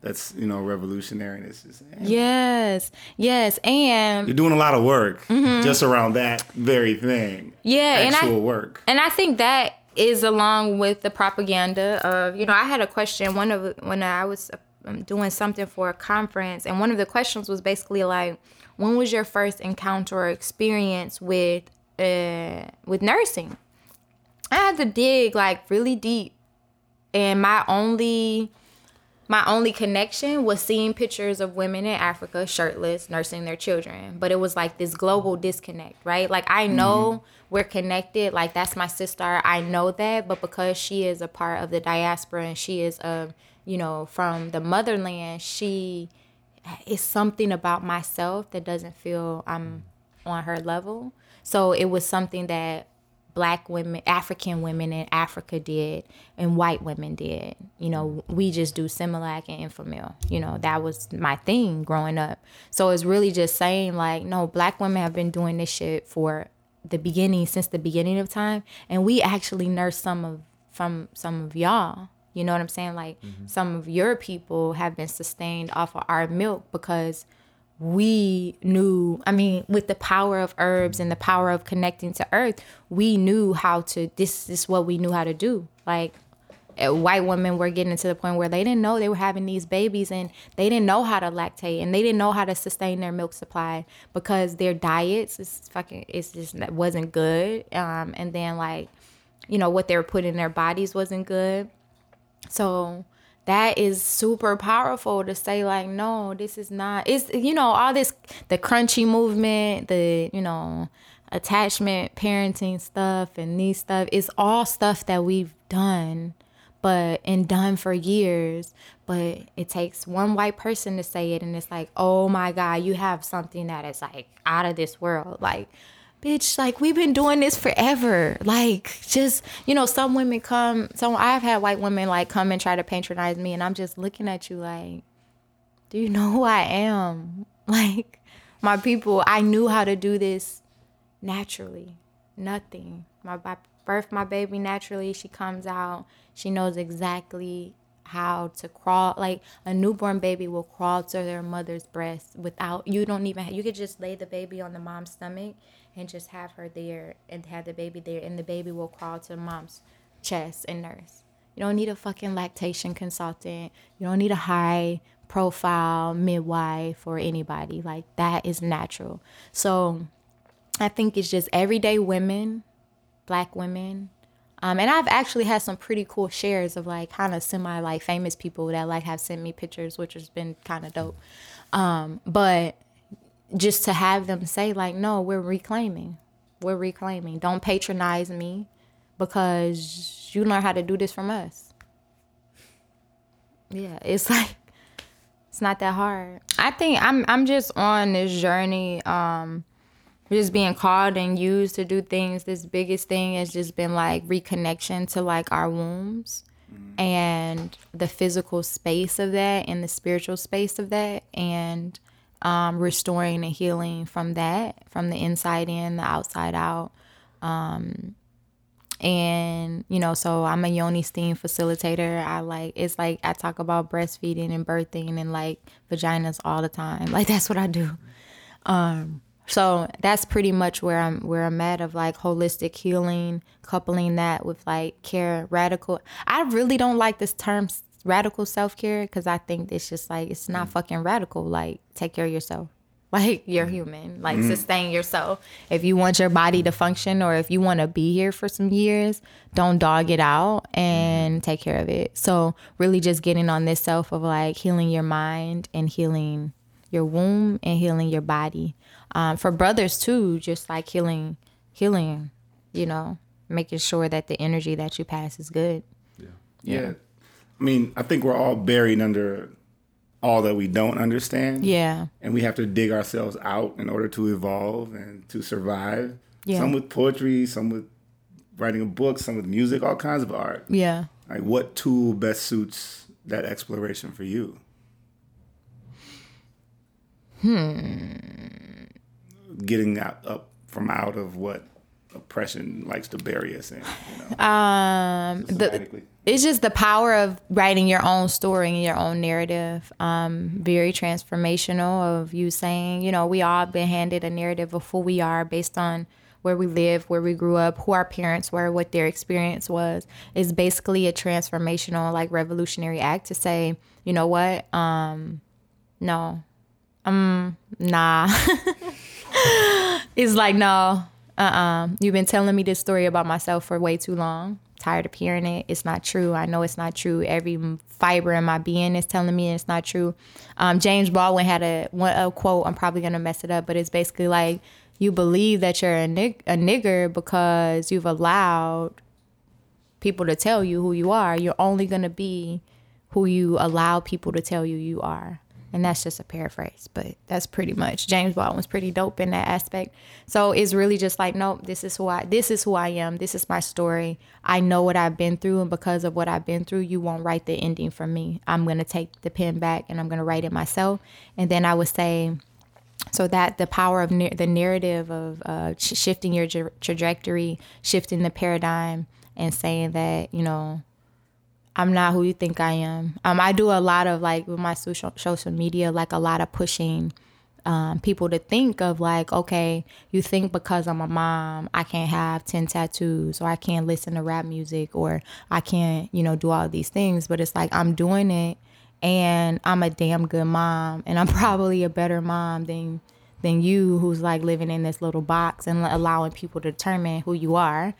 That's you know revolutionary. And it's just yes, yes, and you're doing a lot of work mm-hmm. just around that very thing. Yeah, actual and I, work. And I think that is along with the propaganda of you know I had a question one of when I was um, doing something for a conference, and one of the questions was basically like, when was your first encounter or experience with uh, with nursing? I had to dig like really deep. And my only my only connection was seeing pictures of women in Africa shirtless nursing their children. But it was like this global disconnect, right? Like I know mm-hmm. we're connected, like that's my sister. I know that, but because she is a part of the diaspora and she is a, you know, from the motherland, she is something about myself that doesn't feel I'm on her level. So it was something that black women, African women in Africa did, and white women did. You know, we just do Similac and Enfamil. You know, that was my thing growing up. So it's really just saying like, no, black women have been doing this shit for the beginning, since the beginning of time, and we actually nurse some of from some of y'all. You know what I'm saying? Like mm-hmm. some of your people have been sustained off of our milk because we knew i mean with the power of herbs and the power of connecting to earth we knew how to this is what we knew how to do like white women were getting to the point where they didn't know they were having these babies and they didn't know how to lactate and they didn't know how to sustain their milk supply because their diets is fucking it's just wasn't good um and then like you know what they were putting in their bodies wasn't good so that is super powerful to say like no this is not it's you know all this the crunchy movement the you know attachment parenting stuff and these stuff is all stuff that we've done but and done for years but it takes one white person to say it and it's like oh my god you have something that is like out of this world. Like bitch, like we've been doing this forever. Like just, you know, some women come, so I've had white women like come and try to patronize me and I'm just looking at you like, do you know who I am? Like my people, I knew how to do this naturally. Nothing. My I birthed my baby naturally. She comes out. She knows exactly how to crawl like a newborn baby will crawl to their mother's breast without you don't even you could just lay the baby on the mom's stomach and just have her there and have the baby there and the baby will crawl to mom's chest and nurse. You don't need a fucking lactation consultant. You don't need a high profile midwife or anybody. Like that is natural. So I think it's just everyday women, black women. Um, and I've actually had some pretty cool shares of like kind of semi like famous people that like have sent me pictures, which has been kind of dope. Um, but just to have them say like, no, we're reclaiming, we're reclaiming. Don't patronize me because you learn how to do this from us. Yeah, it's like it's not that hard. I think I'm I'm just on this journey um just being called and used to do things. This biggest thing has just been like reconnection to like our wombs mm-hmm. and the physical space of that and the spiritual space of that and um, restoring and healing from that, from the inside in, the outside out. Um, and you know, so I'm a Yoni steam facilitator. I like it's like I talk about breastfeeding and birthing and like vaginas all the time. Like that's what I do. Um, so that's pretty much where I'm where I'm at of like holistic healing, coupling that with like care, radical. I really don't like this term radical self care because I think it's just like it's not mm. fucking radical. Like take care of yourself. Like you're mm. human. Like mm. sustain yourself. If you want your body to function or if you want to be here for some years, don't dog it out and mm. take care of it. So really just getting on this self of like healing your mind and healing your womb and healing your body. Um, for brothers too, just like healing, healing, you know, making sure that the energy that you pass is good. Yeah. Yeah. yeah. I mean, I think we're all buried under all that we don't understand. Yeah. And we have to dig ourselves out in order to evolve and to survive. Yeah. Some with poetry, some with writing a book, some with music, all kinds of art. Yeah. Like what tool best suits that exploration for you? Hmm. Getting out, up from out of what oppression likes to bury us in. You know, um, the, it's just the power of writing your own story and your own narrative. Um, very transformational of you saying, you know, we all been handed a narrative of who we are based on where we live, where we grew up, who our parents were, what their experience was. It's basically a transformational, like revolutionary act to say, you know what, um, no, um, nah. it's like, no, uh-uh. You've been telling me this story about myself for way too long. Tired of hearing it. It's not true. I know it's not true. Every fiber in my being is telling me it's not true. Um, James Baldwin had a, a quote. I'm probably gonna mess it up, but it's basically like you believe that you're a, nig- a nigger because you've allowed people to tell you who you are. You're only gonna be who you allow people to tell you you are and that's just a paraphrase but that's pretty much james Baldwin's pretty dope in that aspect. So it's really just like nope this is who i this is who i am. This is my story. I know what i've been through and because of what i've been through you won't write the ending for me. I'm to take the pen back and i'm to write it myself. And then i would say so that the power of na- the narrative of uh, sh- shifting your tra- trajectory shifting the paradigm and saying that you know I'm not who you think I am. Um, I do a lot of like with my social social media, like a lot of pushing um, people to think of like, okay, you think because I'm a mom, I can't have ten tattoos, or I can't listen to rap music, or I can't, you know, do all these things. But it's like I'm doing it, and I'm a damn good mom, and I'm probably a better mom than than you, who's like living in this little box and allowing people to determine who you are.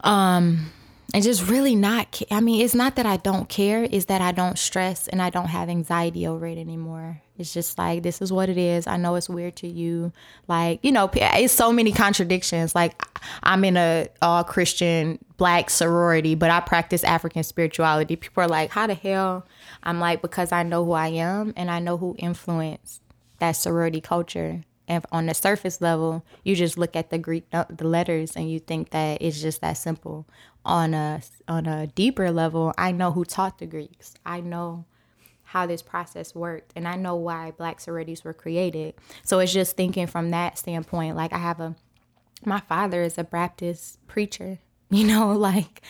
Um and just really not i mean it's not that i don't care it's that i don't stress and i don't have anxiety over it anymore. It's just like this is what it is. I know it's weird to you. Like you know it's so many contradictions. Like i'm in a all christian black sorority but i practice african spirituality. People are like how the hell? I'm like because i know who i am and i know who influenced that sorority culture. And on the surface level, you just look at the Greek uh, the letters and you think that it's just that simple. On a on a deeper level, I know who taught the Greeks. I know how this process worked and I know why black sororities were created. So it's just thinking from that standpoint. Like I have a my father is a Baptist preacher, you know, like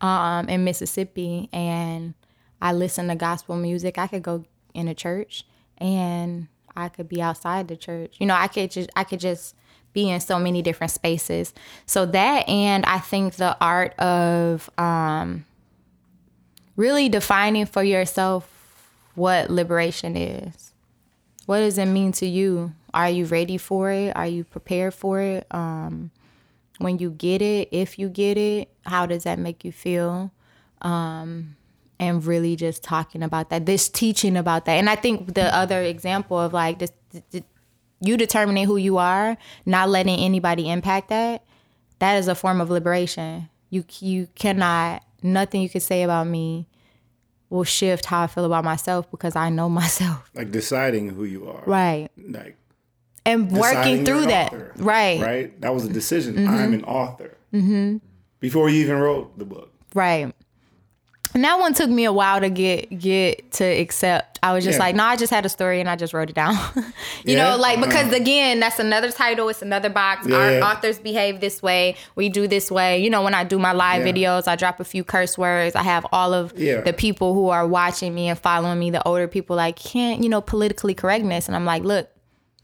um in Mississippi and I listen to gospel music. I could go in a church and I could be outside the church. You know, I could just I could just be in so many different spaces. So that and I think the art of um really defining for yourself what liberation is. What does it mean to you? Are you ready for it? Are you prepared for it? Um, when you get it, if you get it, how does that make you feel? Um, and really just talking about that, this teaching about that. And I think the other example of like this, you determining who you are, not letting anybody impact that, that is a form of liberation. You you cannot nothing you can say about me will shift how I feel about myself because I know myself. Like deciding who you are. Right. Like and working through that. Author, right. Right. That was a decision. Mm-hmm. I'm an author. Mm-hmm. Before you even wrote the book. Right. And that one took me a while to get get to accept. I was just yeah. like, no, I just had a story and I just wrote it down. you yeah. know, like because uh-huh. again, that's another title. It's another box. Yeah. Our authors behave this way. We do this way. You know, when I do my live videos, I drop a few curse words. I have all of the people who are watching me and following me, the older people, like can't you know politically correctness, and I'm like, look,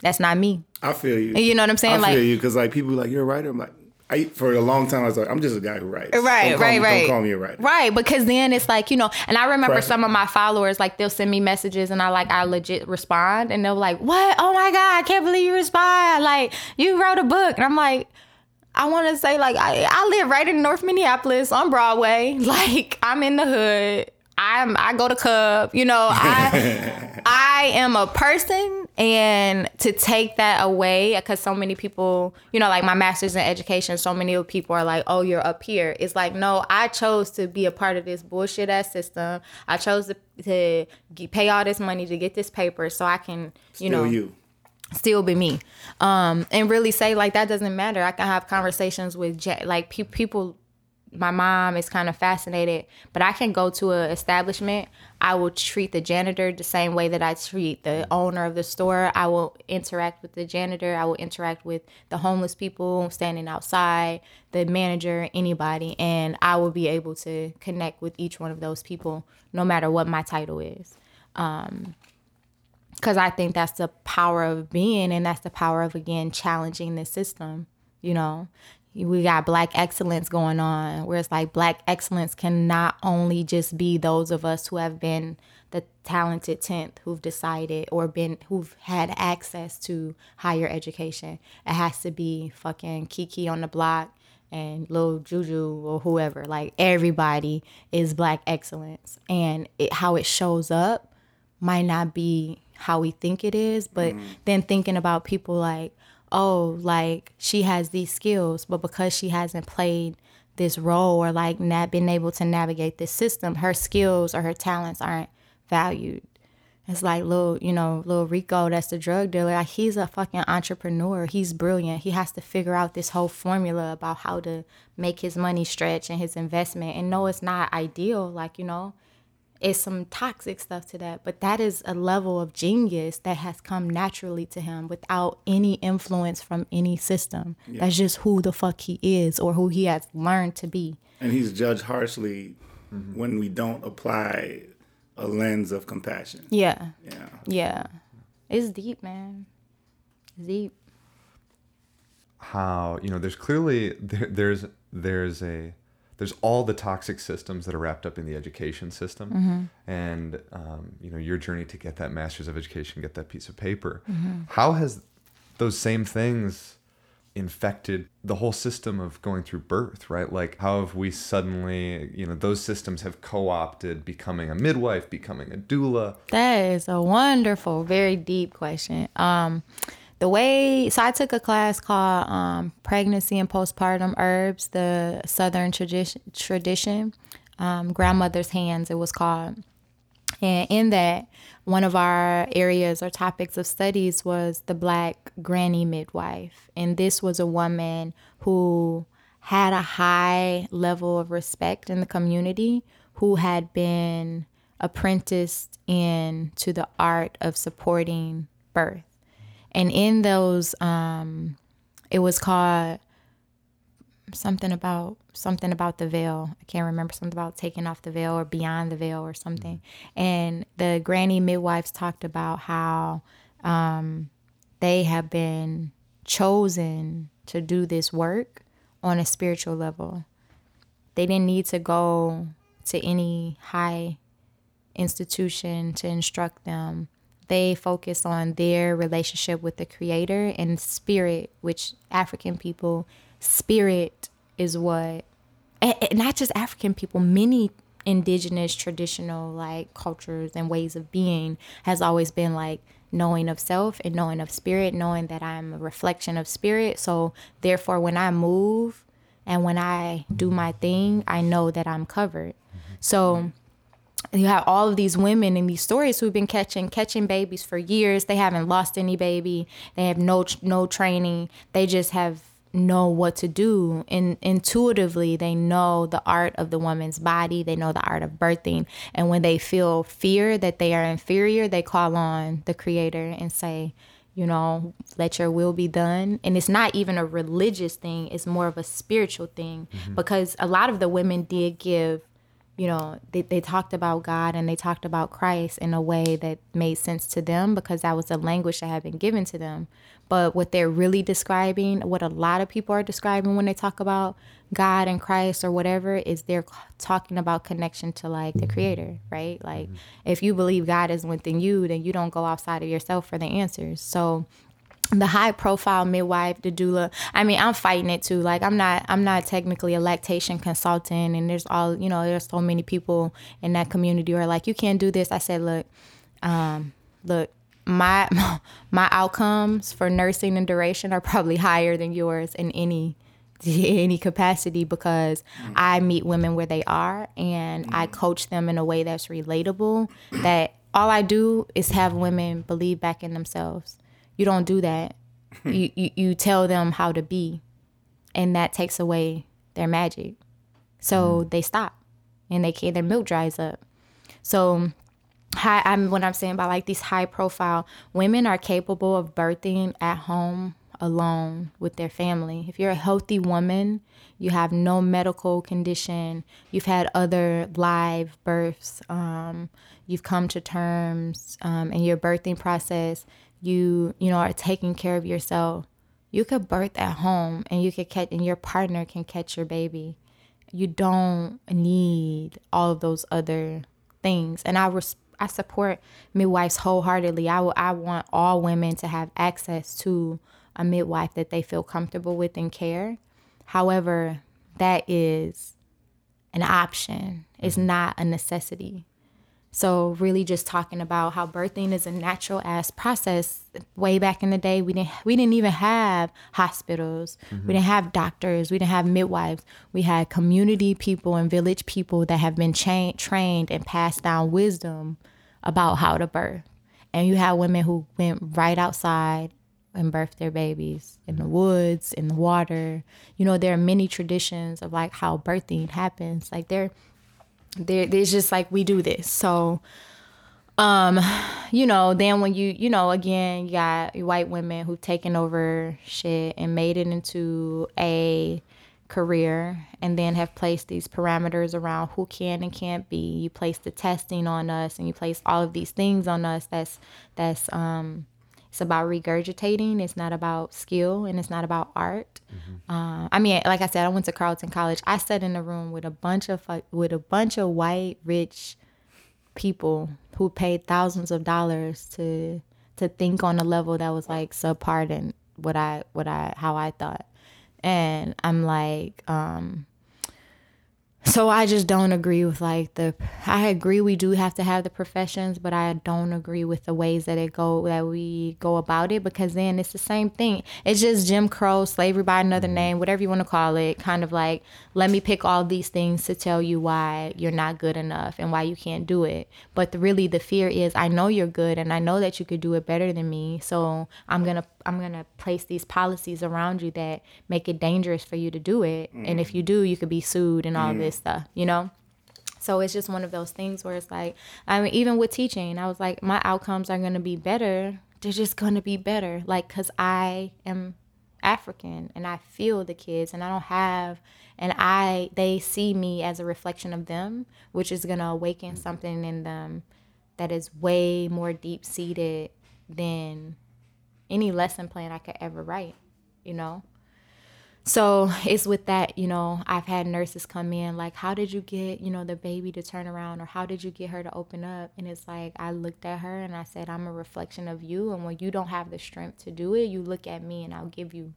that's not me. I feel you. You know what I'm saying? I like, feel you because like people like you're a writer. I'm like, I, for a long time, I was like, I'm just a guy who writes. Right, right, me, right. Don't call me a writer. Right, because then it's like, you know, and I remember Pressure. some of my followers, like, they'll send me messages and I, like, I legit respond and they're like, what? Oh my God, I can't believe you respond. Like, you wrote a book. And I'm like, I want to say, like, I, I live right in North Minneapolis on Broadway. Like, I'm in the hood. I'm I go to Cub, you know, I I am a person and to take that away cuz so many people, you know, like my masters in education, so many people are like, "Oh, you're up here." It's like, "No, I chose to be a part of this bullshit ass system. I chose to, to pay all this money to get this paper so I can, you Still know, you still be me um and really say like that doesn't matter i can have conversations with like pe- people my mom is kind of fascinated, but I can go to an establishment. I will treat the janitor the same way that I treat the owner of the store. I will interact with the janitor. I will interact with the homeless people standing outside, the manager, anybody, and I will be able to connect with each one of those people, no matter what my title is. Um, because I think that's the power of being, and that's the power of again challenging the system. You know, we got black excellence going on where it's like black excellence can not only just be those of us who have been the talented 10th who've decided or been who've had access to higher education. It has to be fucking kiki on the block and Lil Juju or whoever. Like everybody is black excellence. And it, how it shows up might not be how we think it is but mm. then thinking about people like oh, like she has these skills, but because she hasn't played this role or like not been able to navigate this system, her skills or her talents aren't valued. It's like little, you know, little Rico, that's the drug dealer. Like he's a fucking entrepreneur. He's brilliant. He has to figure out this whole formula about how to make his money stretch and his investment. And no, it's not ideal. Like, you know, is some toxic stuff to that, but that is a level of genius that has come naturally to him without any influence from any system. Yeah. That's just who the fuck he is or who he has learned to be. And he's judged harshly mm-hmm. when we don't apply a lens of compassion. Yeah. Yeah. Yeah. It's deep, man. It's deep. How, you know, there's clearly there, there's there's a there's all the toxic systems that are wrapped up in the education system. Mm-hmm. and um, you know your journey to get that master's of education get that piece of paper. Mm-hmm. how has those same things infected the whole system of going through birth right? Like how have we suddenly you know those systems have co-opted becoming a midwife becoming a doula? That is a wonderful very deep question. Um, the way so i took a class called um, pregnancy and postpartum herbs the southern tradition tradition um, grandmother's hands it was called. And in that one of our areas or topics of studies was the black granny midwife. And this was a woman who had a high level of respect in the community who had been apprenticed in to the art of supporting birth and in those um it was called something about something about the veil. I can't remember something about taking off the veil or beyond the veil or something. And the granny midwives talked about how um, they have been chosen to do this work on a spiritual level. They didn't need to go to any high institution to instruct them. They focus on their relationship with the creator and spirit, which African people, spirit is what, not just African people, many indigenous traditional like cultures and ways of being has always been like knowing of self and knowing of spirit, knowing that I'm a reflection of spirit. So therefore when I move and when I do my thing, I know that I'm covered. So mm-hmm. You have all of these women in these stories who've been catching catching babies for years. They haven't lost any baby. They have no no training. They just have know what to do and intuitively they know the art of the woman's body they know the art of birthing and when they feel fear that they are inferior they call on the creator and say you know let your will be done and it's not even a religious thing it's more of a spiritual thing mm-hmm. because a lot of the women did give you know, they, they talked about God and they talked about Christ in a way that made sense to them because that was the language that had been given to them. But what they're really describing, what a lot of people are describing when they talk about God and Christ or whatever, is they're talking about connection to like the creator, right? Like mm-hmm. if you believe God is within you, then you don't go outside of yourself for the answers. So the high profile midwife the doula. I mean i'm fighting it too. Like i'm not i'm not technically a lactation consultant and there's all you know there's so many people in that community who are like you can't do this. I said look um look my my outcomes for nursing and duration are probably higher than yours in any any capacity because I meet women where they are and I coach them in a way that's relatable that all I do is have women believe back in themselves you don't do that. you, you you tell them how to be, and that takes away their magic. So mm. they stop, and they can their milk dries up. So high I'm what I'm saying about like these high profile women are capable of birthing at home alone with their family. If you're a healthy woman, you have no medical condition, you've had other live births, um, you've come to terms um, in your birthing process, you you know are taking care of yourself you could birth at home and you could catch and your partner can catch your baby. You don't need all of those other things. And i res- i support midwives wholeheartedly. I, I want all women to have access to a midwife that they feel comfortable with and care. However that is an option. It's mm-hmm. not a necessity so really just talking about how birthing is a natural ass process. Way back in the day, we didn't we didn't even have hospitals. Mm-hmm. We didn't have doctors. We didn't have midwives. We had community people and village people that have been cha- trained and passed down wisdom about how to birth. And you had women who went right outside and birthed their babies in the woods, in the water. You know, there are many traditions of like how birthing happens. Like there there, there's just like we do this. So, um, you know, then when you, you know, again, you got white women who've taken over shit and made it into a career and then have placed these parameters around who can and can't be. You place the testing on us and you place all of these things on us that's that's um it's about regurgitating. It's not about skill and it's not about art. Mm-hmm. Uh, I mean, like I said, I went to Carleton College. I sat in a room with a bunch of with a bunch of white rich people who paid thousands of dollars to to think on a level that was like subpar than what I what I how I thought. And I'm like, um, so I just don't agree with like the I agree we do have to have the professions, but I don't agree with the ways that it go that we go about it because then it's the same thing. It's just Jim Crow, slavery by another mm-hmm. name, whatever you want to call it, kind of like let me pick all these things to tell you why you're not good enough and why you can't do it. But the, really the fear is I know you're good and I know that you could do it better than me. So I'm going to I'm going to place these policies around you that make it dangerous for you to do it. Mm. And if you do, you could be sued and all mm. this stuff, you know? So it's just one of those things where it's like, I mean, even with teaching, I was like, my outcomes are going to be better. They're just going to be better. Like, cause I am African and I feel the kids and I don't have, and I, they see me as a reflection of them, which is going to awaken something in them that is way more deep seated than any lesson plan I could ever write, you know? so it's with that, you know, I've had nurses come in like, how did you get, you know, the baby to turn around or how did you get her to open up? And it's like, I looked at her and I said, I'm a reflection of you. And when you don't have the strength to do it, you look at me and I'll give you,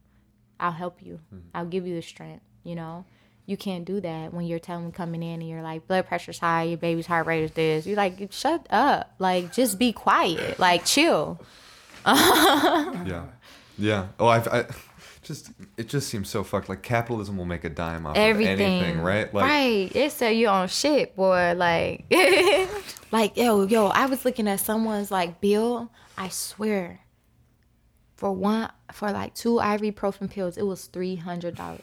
I'll help you. Mm-hmm. I'll give you the strength, you know? You can't do that when you're telling coming in and you're like, blood pressure's high, your baby's heart rate is this. You're like, shut up. Like, just be quiet. Like, chill. yeah. Yeah. Oh, I've, I, just it just seems so fucked. Like capitalism will make a dime off Everything. of anything, right? Like, right. It sell you on shit, boy. Like, like yo, yo. I was looking at someone's like bill. I swear, for one, for like two ibuprofen pills, it was three hundred dollars.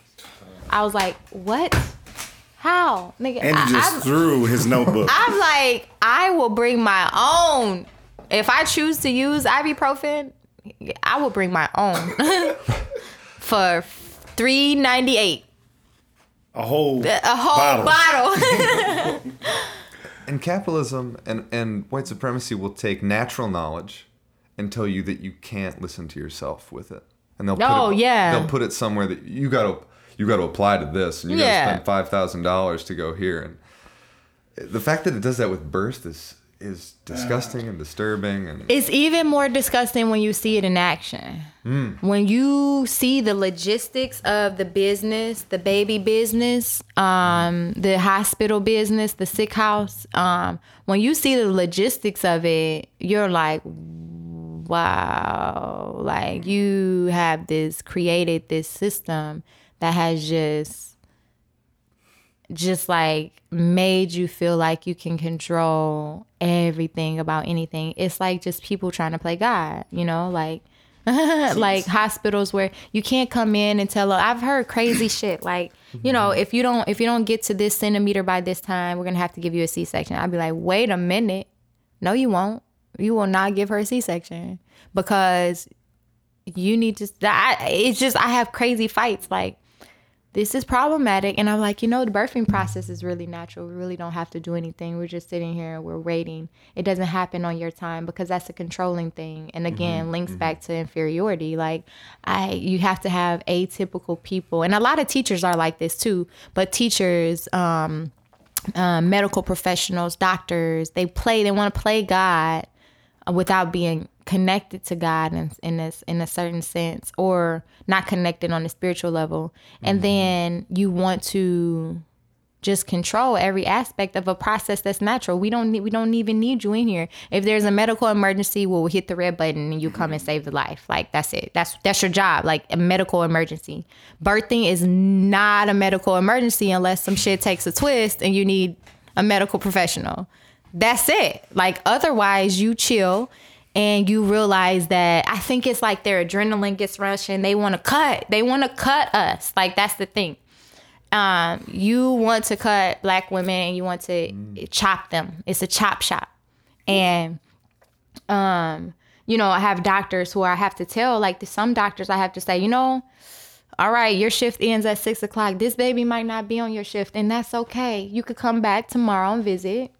I was like, what? How, nigga? And he just I, threw his notebook. I'm like, I will bring my own. If I choose to use ibuprofen, I will bring my own. for three ninety eight. A whole a whole bottle. bottle. and capitalism and, and white supremacy will take natural knowledge and tell you that you can't listen to yourself with it. And they'll put oh, it, yeah. they'll put it somewhere that you got to you got to apply to this and you yeah. got to spend five thousand dollars to go here. And the fact that it does that with birth is is disgusting and disturbing and it's even more disgusting when you see it in action. Mm. when you see the logistics of the business the baby business um, the hospital business the sick house um, when you see the logistics of it you're like wow. Like you have this created this system that has just just like made you feel like you can control everything about anything. It's like just people trying to play God, you know, like like hospitals where you can't come in and tell oh, I've heard crazy shit like, you know, if you don't if you don't get to this centimeter by this time, we're going to have to give you a C-section. I'd be like, "Wait a minute. No you won't. You will not give her a C-section because you need to I, it's just I have crazy fights like this is problematic. And I'm like, you know, the birthing process is really natural. We really don't have to do anything. We're just sitting here and we're waiting. It doesn't happen on your time because that's a controlling thing. And again, mm-hmm, links mm-hmm. back to inferiority. Like I you have to have atypical people. And a lot of teachers are like this too. But teachers, um, uh, medical professionals, doctors, they play, they want to play God without being connected to God in, in this in a certain sense or not connected on a spiritual level and mm-hmm. then you want to just control every aspect of a process that's natural. We don't need, we don't even need you in here. If there's a medical emergency, we'll hit the red button and you come and save the life. Like that's it. That's that's your job. Like a medical emergency. Birthing is not a medical emergency unless some shit takes a twist and you need a medical professional. That's it. Like otherwise you chill and you realize that I think it's like their adrenaline gets rushing. They want to cut. They want to cut us. Like that's the thing. Um, you want to cut black women and you want to mm. chop them. It's a chop shop, and um, you know I have doctors who I have to tell. Like some doctors, I have to say, you know, all right, your shift ends at six o'clock. This baby might not be on your shift, and that's okay. You could come back tomorrow and visit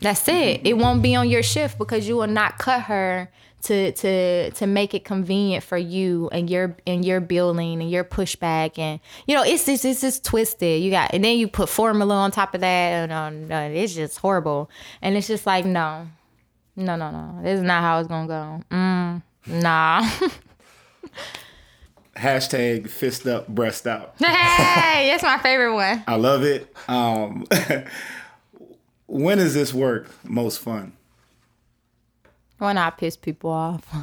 that's it. It won't be on your shift because you will not cut her to to to make it convenient for you and your and your building and your pushback and you know it's just it's just twisted. You got and then you put formula on top of that and um, uh, it's just horrible. And it's just like no, no, no, no. This is not how it's gonna go. Mm, nah. Hashtag fist up, breast out. Hey, that's my favorite one. I love it. Um, when is this work most fun? When I piss people off.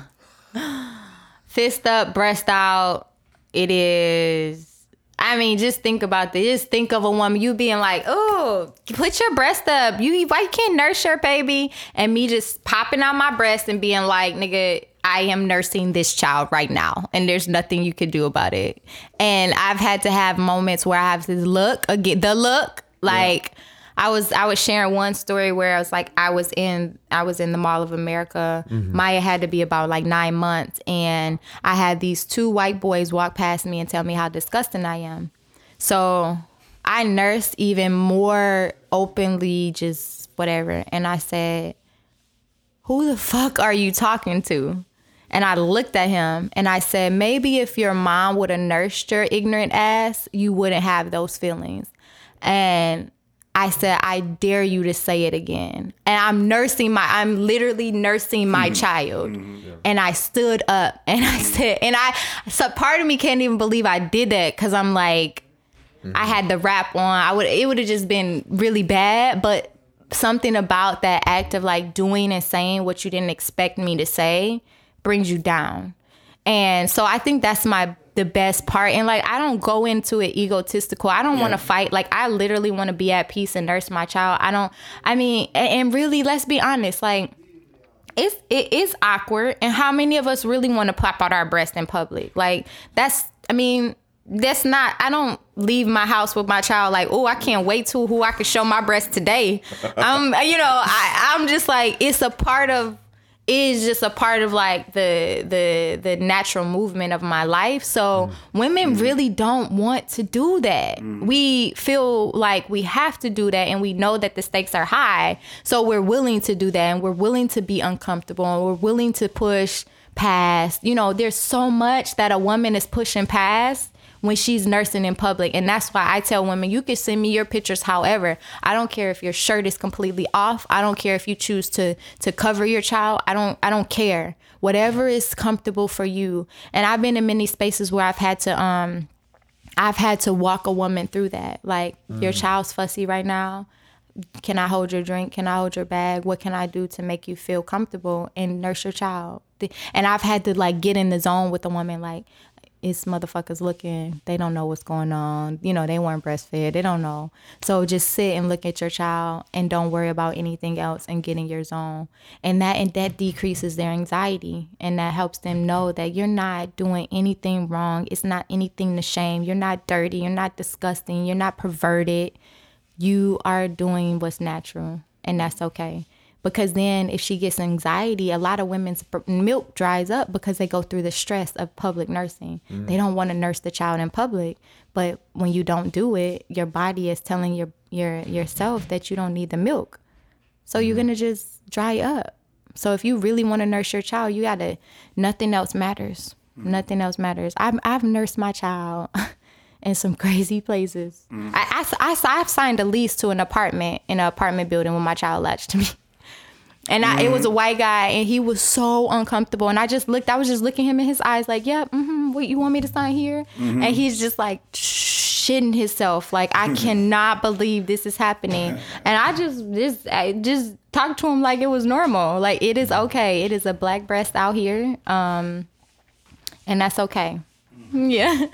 Fist up, breast out. It is. I mean, just think about this. Just think of a woman, you being like, oh, put your breast up. You why you can't nurse your baby? And me just popping out my breast and being like, nigga, I am nursing this child right now, and there's nothing you can do about it. And I've had to have moments where I have to look again, the look, like. Yeah I was I was sharing one story where I was like I was in I was in the Mall of America. Mm-hmm. Maya had to be about like nine months, and I had these two white boys walk past me and tell me how disgusting I am. So I nursed even more openly, just whatever. And I said, "Who the fuck are you talking to?" And I looked at him and I said, maybe if your mom would have nursed your ignorant ass, you wouldn't have those feelings. And I said, I dare you to say it again. And I'm nursing my, I'm literally nursing my mm-hmm. child. Mm-hmm. Yeah. And I stood up and I said, and I, so part of me can't even believe I did that because I'm like, mm-hmm. I had the wrap on. I would, it would have just been really bad. But something about that act of like doing and saying what you didn't expect me to say brings you down. And so I think that's my the best part. And like I don't go into it egotistical. I don't yeah. want to fight. Like I literally want to be at peace and nurse my child. I don't I mean and really let's be honest, like it's it is awkward and how many of us really want to pop out our breast in public? Like that's I mean that's not i don't leave my house with my child like oh i can't wait to who i can show my breast today i'm um, you know I, i'm just like it's a part of is just a part of like the the the natural movement of my life. So mm. women mm. really don't want to do that. Mm. We feel like we have to do that and we know that the stakes are high. So we're willing to do that and we're willing to be uncomfortable and we're willing to push past. You know, there's so much that a woman is pushing past when she's nursing in public. And that's why I tell women, you can send me your pictures however. I don't care if your shirt is completely off. I don't care if you choose to to cover your child. I don't I don't care. Whatever is comfortable for you. And I've been in many spaces where I've had to um I've had to walk a woman through that. Like mm. your child's fussy right now. Can I hold your drink? Can I hold your bag? What can I do to make you feel comfortable and nurse your child? And I've had to like get in the zone with a woman like, it's motherfuckers looking. They don't know what's going on. You know, they weren't breastfed. They don't know. So just sit and look at your child and don't worry about anything else and get in your zone. And that and that decreases their anxiety and that helps them know that you're not doing anything wrong. It's not anything to shame. You're not dirty. You're not disgusting. You're not perverted. You are doing what's natural and that's okay because then if she gets anxiety a lot of women's milk dries up because they go through the stress of public nursing mm. they don't want to nurse the child in public but when you don't do it your body is telling your your yourself that you don't need the milk so mm. you're gonna just dry up so if you really want to nurse your child you gotta nothing else matters mm. nothing else matters I've, I've nursed my child in some crazy places mm. I, I, I, i've signed a lease to an apartment in an apartment building when my child latched to me And I, it was a mm. white guy, and he was so uncomfortable. And I just looked, I was just looking him in his eyes, like, "Yeah, mm-hmm, what you want me to sign here?" Mm-hmm. And he's just like shitting himself, like, "I cannot believe this is happening." And I just, just, I just talked to him like it was normal, like it is okay. It is a black breast out here, um, and that's okay. Yeah.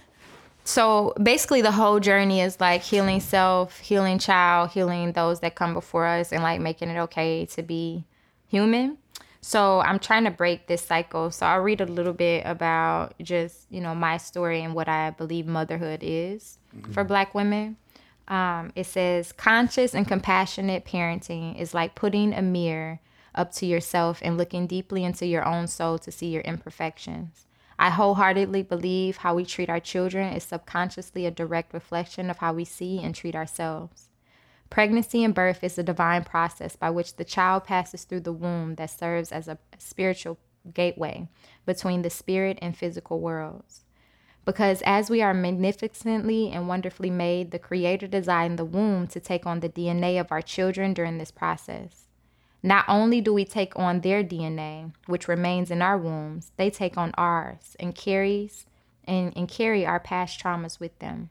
So basically, the whole journey is like healing self, healing child, healing those that come before us, and like making it okay to be human. So I'm trying to break this cycle. So I'll read a little bit about just, you know, my story and what I believe motherhood is mm-hmm. for black women. Um, it says conscious and compassionate parenting is like putting a mirror up to yourself and looking deeply into your own soul to see your imperfections. I wholeheartedly believe how we treat our children is subconsciously a direct reflection of how we see and treat ourselves. Pregnancy and birth is a divine process by which the child passes through the womb that serves as a spiritual gateway between the spirit and physical worlds. Because as we are magnificently and wonderfully made, the Creator designed the womb to take on the DNA of our children during this process. Not only do we take on their DNA, which remains in our wombs, they take on ours and carries and, and carry our past traumas with them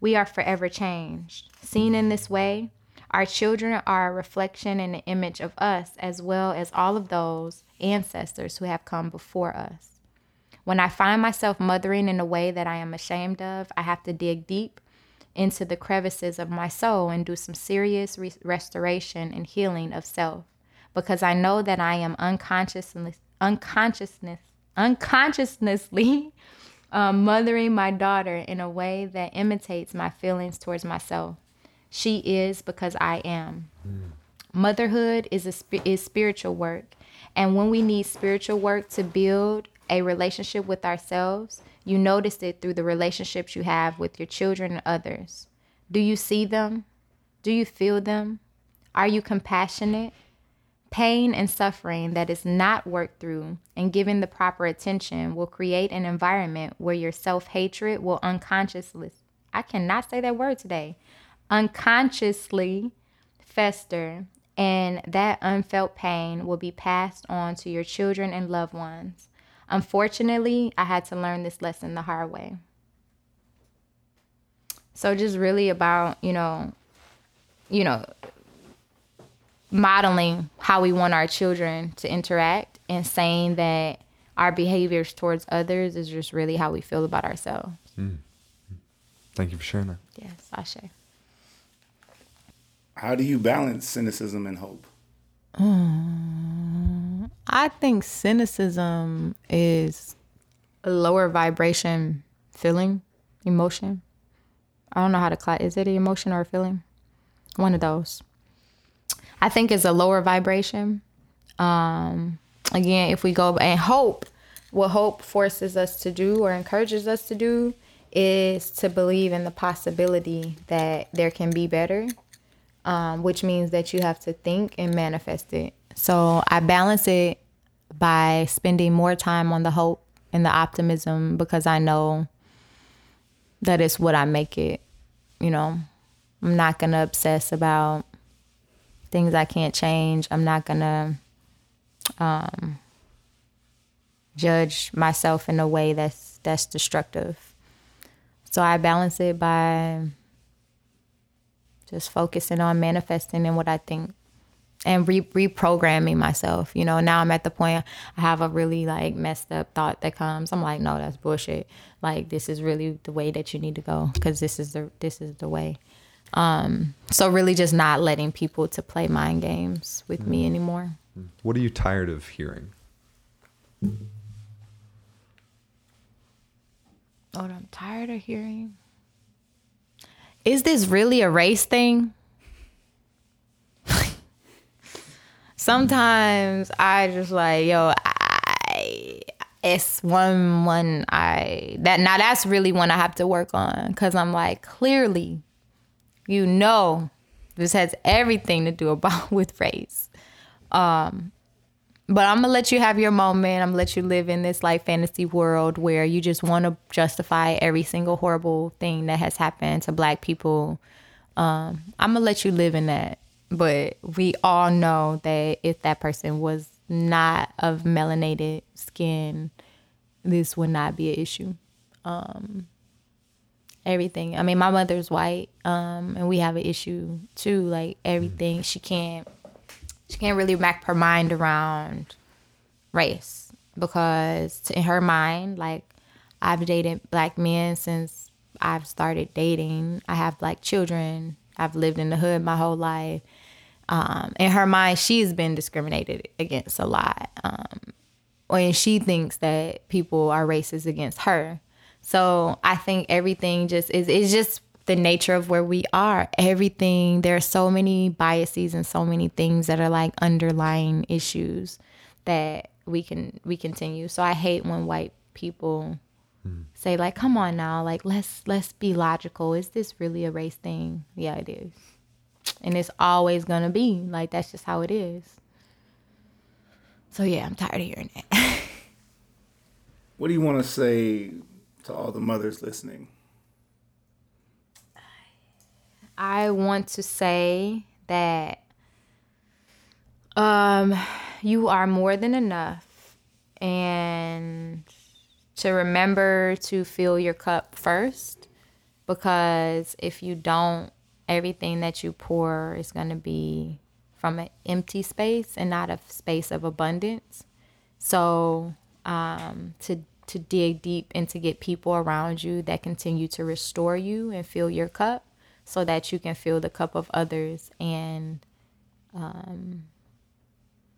we are forever changed. Seen in this way, our children are a reflection and an image of us, as well as all of those ancestors who have come before us. When I find myself mothering in a way that I am ashamed of, I have to dig deep into the crevices of my soul and do some serious re- restoration and healing of self because I know that I am unconsciously unconsciousness unconsciously um, mothering my daughter in a way that imitates my feelings towards myself. She is because I am. Mm. Motherhood is a is spiritual work, and when we need spiritual work to build a relationship with ourselves, you notice it through the relationships you have with your children and others. Do you see them? Do you feel them? Are you compassionate? Pain and suffering that is not worked through and given the proper attention will create an environment where your self hatred will unconsciously, I cannot say that word today, unconsciously fester, and that unfelt pain will be passed on to your children and loved ones. Unfortunately, I had to learn this lesson the hard way. So just really about, you know, you know, modeling how we want our children to interact and saying that our behaviors towards others is just really how we feel about ourselves. Mm. Thank you for sharing that. Yes, Ashe. How do you balance cynicism and hope? Um, I think cynicism is a lower vibration feeling, emotion. I don't know how to class. Is it an emotion or a feeling? One of those. I think is a lower vibration. Um, again, if we go and hope, what hope forces us to do or encourages us to do is to believe in the possibility that there can be better, um, which means that you have to think and manifest it. So I balance it by spending more time on the hope and the optimism because I know that it's what I make it. You know, I'm not going to obsess about things I can't change. I'm not to um, judge myself in a way that's that's destructive. So I balance it by just focusing on manifesting in what I think and re- reprogramming myself. You know, now I'm at the point I have a really like messed up thought that comes. I'm like, no, that's bullshit. Like this is really the way that you need to go because this is the this is the way. Um, so really just not letting people to play mind games with mm-hmm. me anymore. What are you tired of hearing? Oh, I'm tired of hearing. Is this really a race thing? Sometimes I just like, yo, I it's one one I that now that's really one I have to work on cuz I'm like clearly you know this has everything to do about with race. Um, but I'm gonna let you have your moment. I'm gonna let you live in this like fantasy world where you just want to justify every single horrible thing that has happened to black people. Um, I'm gonna let you live in that. But we all know that if that person was not of melanated skin, this would not be an issue. Um, everything. I mean, my mother's white, um, and we have an issue too. Like everything, she can't she can't really wrap her mind around race because in her mind, like I've dated black men since I've started dating. I have black children. I've lived in the hood my whole life. Um, in her mind, she's been discriminated against a lot. Um, and she thinks that people are racist against her. So I think everything just is is just the nature of where we are. Everything there are so many biases and so many things that are like underlying issues that we can we continue. So I hate when white people mm. say like, "Come on now, like let's let's be logical. Is this really a race thing?" Yeah, it is. And it's always going to be. Like that's just how it is. So yeah, I'm tired of hearing it what do you want to say to all the mothers listening? I want to say that um, you are more than enough and to remember to fill your cup first because if you don't everything that you pour is going to be from an empty space and not a space of abundance so um, to to dig deep and to get people around you that continue to restore you and fill your cup so that you can fill the cup of others. And um,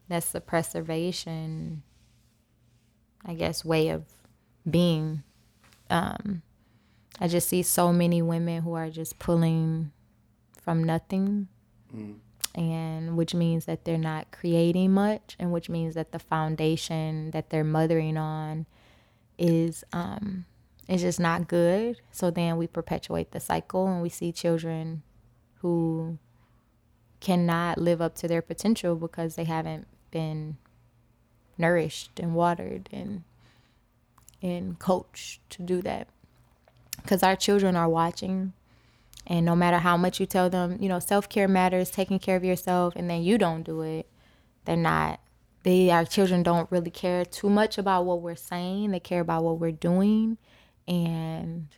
that's the preservation i guess way of being. Um, i just see so many women who are just pulling from nothing. Mm. and which means that they're not creating much and which means that the foundation that they're mothering on is um, is just not good. So then we perpetuate the cycle, and we see children who cannot live up to their potential because they haven't been nourished and watered and and coached to do that because our children are watching and no matter how much you tell them you know self-care matters taking care of yourself and then you don't do it they're not they our children don't really care too much about what we're saying. They care about what we're doing and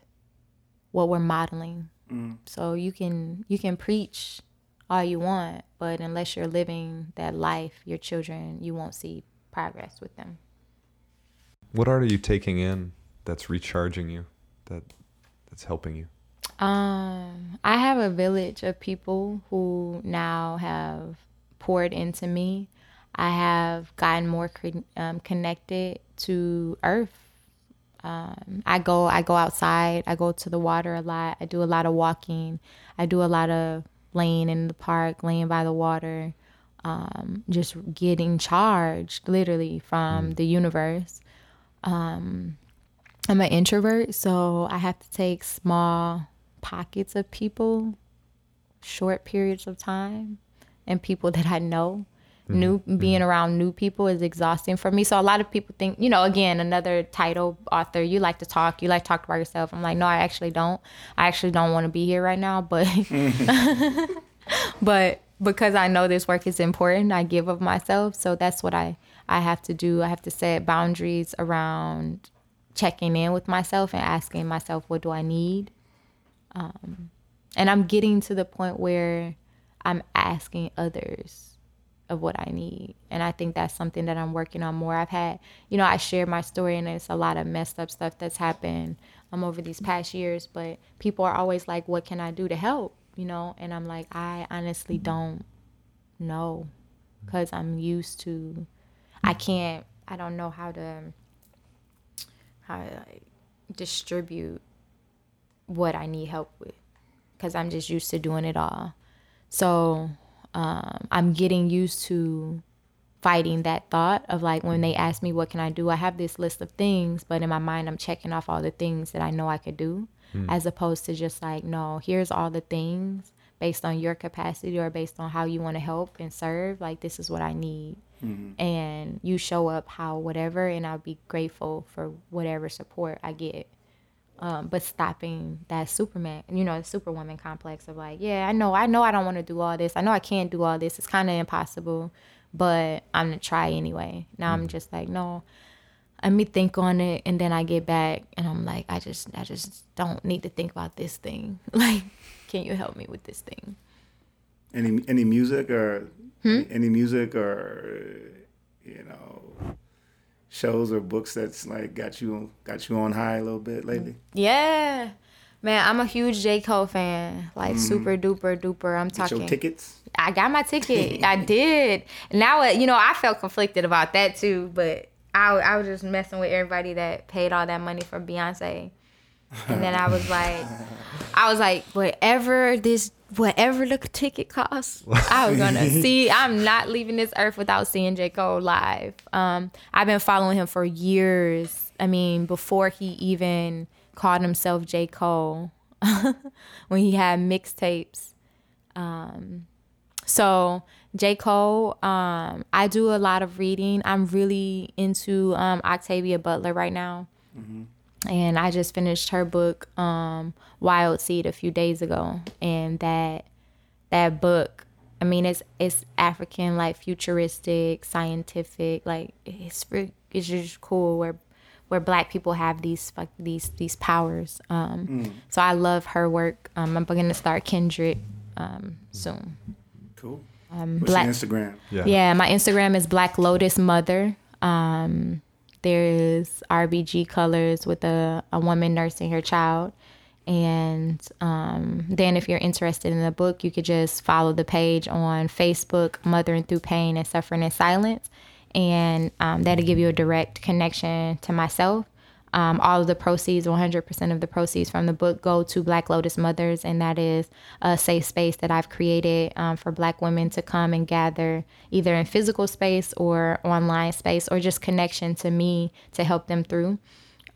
what we're modeling. Mm. so you can you can preach all you want but unless you're living that life your children you won't see progress with them. What art are you taking in that's recharging you that that's helping you? Um i have a village of people who now have poured into me I have gotten more um, connected to Earth. Um, I go I go outside. I go to the water a lot. I do a lot of walking. I do a lot of laying in the park, laying by the water, um, just getting charged literally from mm. the universe. Um, I'm an introvert, so I have to take small pockets of people, short periods of time, and people that I know Mm-hmm. New being mm-hmm. around new people is exhausting for me. So a lot of people think, you know, again, another title author, you like to talk, you like to talk about yourself. I'm like, no, I actually don't. I actually don't want to be here right now, but but because I know this work is important, I give of myself. So that's what I I have to do. I have to set boundaries around checking in with myself and asking myself, what do I need? Um, and I'm getting to the point where I'm asking others of what I need. And I think that's something that I'm working on more. I've had, you know, I share my story and it's a lot of messed up stuff that's happened um, over these past years, but people are always like, what can I do to help? You know, and I'm like, I honestly don't know because I'm used to, I can't, I don't know how to, how to like, distribute what I need help with because I'm just used to doing it all. So um, I'm getting used to fighting that thought of like when they ask me what can I do, I have this list of things, but in my mind I'm checking off all the things that I know I could do, mm. as opposed to just like no, here's all the things based on your capacity or based on how you want to help and serve. Like this is what I need. Mm-hmm. And you show up how whatever, and I'll be grateful for whatever support I get um, but stopping that Superman, you know, Superwoman complex of like, yeah, I know, I know, I don't want to do all this. I know I can't do all this. It's kind of impossible, but I'm gonna try anyway. Now mm I'm just like, no, let me think on it, and then I get back, and I'm like, I just, I just don't need to think about this thing. like, can you help me with this thing? Any any music or hmm? any music or you know shows or books that's like got you got you on high a little bit lately? Yeah. Man, I'm a huge J. Cole fan. Like mm. super duper duper. I'm talking Get tickets. I got my ticket. I did. Now you know, I felt conflicted about that too, but I I was just messing with everybody that paid all that money for Beyonce. And then I was like I was like, whatever this whatever the ticket costs, I was gonna see. I'm not leaving this earth without seeing J. Cole live. Um, I've been following him for years. I mean, before he even called himself J. Cole, when he had mixtapes. Um, so J. Cole, um, I do a lot of reading. I'm really into um, Octavia Butler right now. Mm-hmm and I just finished her book um, Wild Seed a few days ago, and that that book, I mean, it's it's African like futuristic, scientific, like it's it's just cool where where Black people have these fuck these these powers. Um, mm. So I love her work. Um, I'm going to start Kindred um, soon. Cool. Um, What's Black, Instagram? Yeah. yeah, my Instagram is Black Lotus Mother. There is RBG colors with a, a woman nursing her child. And um, then, if you're interested in the book, you could just follow the page on Facebook, Mothering Through Pain and Suffering in Silence. And um, that'll give you a direct connection to myself. Um, all of the proceeds, 100% of the proceeds from the book, go to Black Lotus Mothers, and that is a safe space that I've created um, for Black women to come and gather either in physical space or online space or just connection to me to help them through.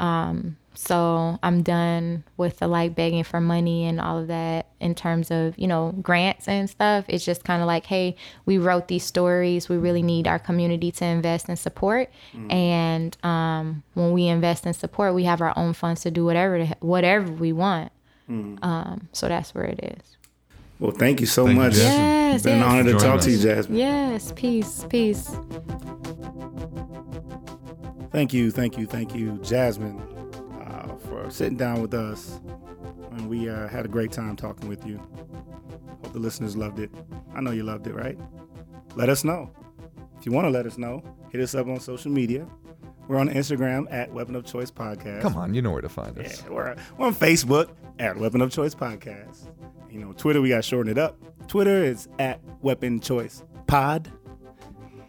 Um, so I'm done with the like begging for money and all of that in terms of, you know, grants and stuff. It's just kind of like, hey, we wrote these stories. We really need our community to invest and support. Mm. And um, when we invest and support, we have our own funds to do whatever whatever we want. Mm. Um, so that's where it is. Well, thank you so thank much. You, yes, it's been yes. an honor to Join talk us. to you, Jasmine. Yes, peace, peace. Thank you, thank you, thank you, Jasmine for sitting down with us. And we uh, had a great time talking with you. Hope the listeners loved it. I know you loved it, right? Let us know. If you want to let us know, hit us up on social media. We're on Instagram at Weapon of Choice Podcast. Come on, you know where to find us. Yeah, we're, we're on Facebook at Weapon of Choice Podcast. You know, Twitter, we got to shorten it up. Twitter is at Weapon Choice Pod.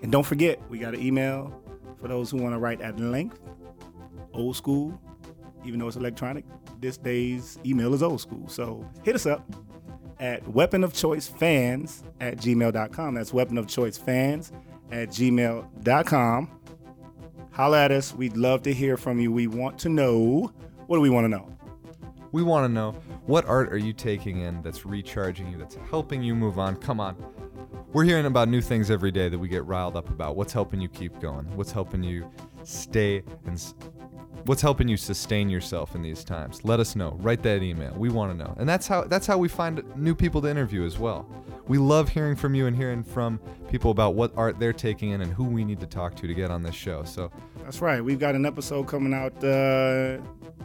And don't forget, we got an email for those who want to write at length, old school, even though it's electronic, this day's email is old school. So hit us up at weaponofchoicefans at gmail.com. That's weaponofchoicefans at gmail.com. Holla at us. We'd love to hear from you. We want to know what do we want to know? We want to know what art are you taking in that's recharging you, that's helping you move on? Come on. We're hearing about new things every day that we get riled up about. What's helping you keep going? What's helping you stay and what's helping you sustain yourself in these times? Let us know. Write that email. We want to know. And that's how that's how we find new people to interview as well. We love hearing from you and hearing from people about what art they're taking in and who we need to talk to to get on this show. So that's right we've got an episode coming out uh,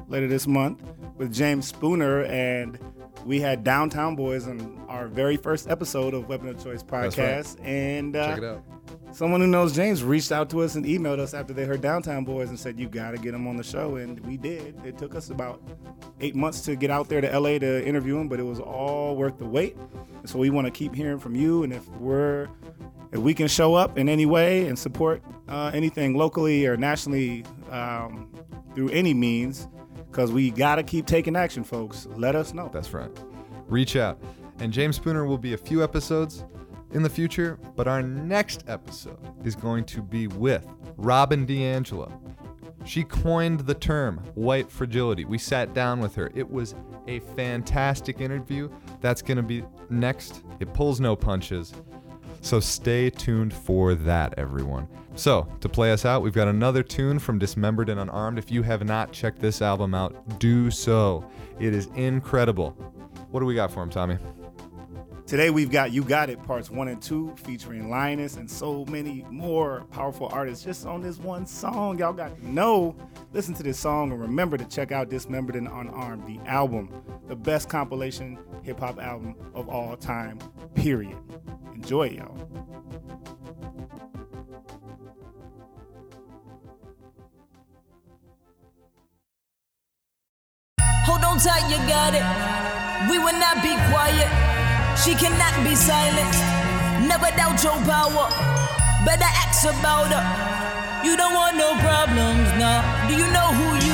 later this month with james spooner and we had downtown boys on our very first episode of weapon of choice podcast right. and uh, check it out someone who knows James reached out to us and emailed us after they heard Downtown Boys and said, You got to get him on the show. And we did. It took us about eight months to get out there to LA to interview him, but it was all worth the wait. And so we want to keep hearing from you. And if we're, if we can show up in any way and support uh, anything locally or nationally um, through any means, because we got to keep taking action, folks, let us know. That's right. Reach out. And James Spooner will be a few episodes in the future, but our next episode is going to be with Robin DiAngelo. She coined the term white fragility. We sat down with her. It was a fantastic interview. That's going to be next. It pulls no punches. So stay tuned for that, everyone. So, to play us out, we've got another tune from Dismembered and Unarmed. If you have not checked this album out, do so. It is incredible. What do we got for him, Tommy? Today we've got You Got It parts one and two featuring Linus and so many more powerful artists just on this one song. Y'all got to know. Listen to this song and remember to check out Dismembered and Unarmed, the album, the best compilation hip hop album of all time, period. Enjoy, y'all. Hold on tight, you got it. We will not be quiet. She cannot be silenced. Never doubt your power. Better ask about her. You don't want no problems now. Do you know who you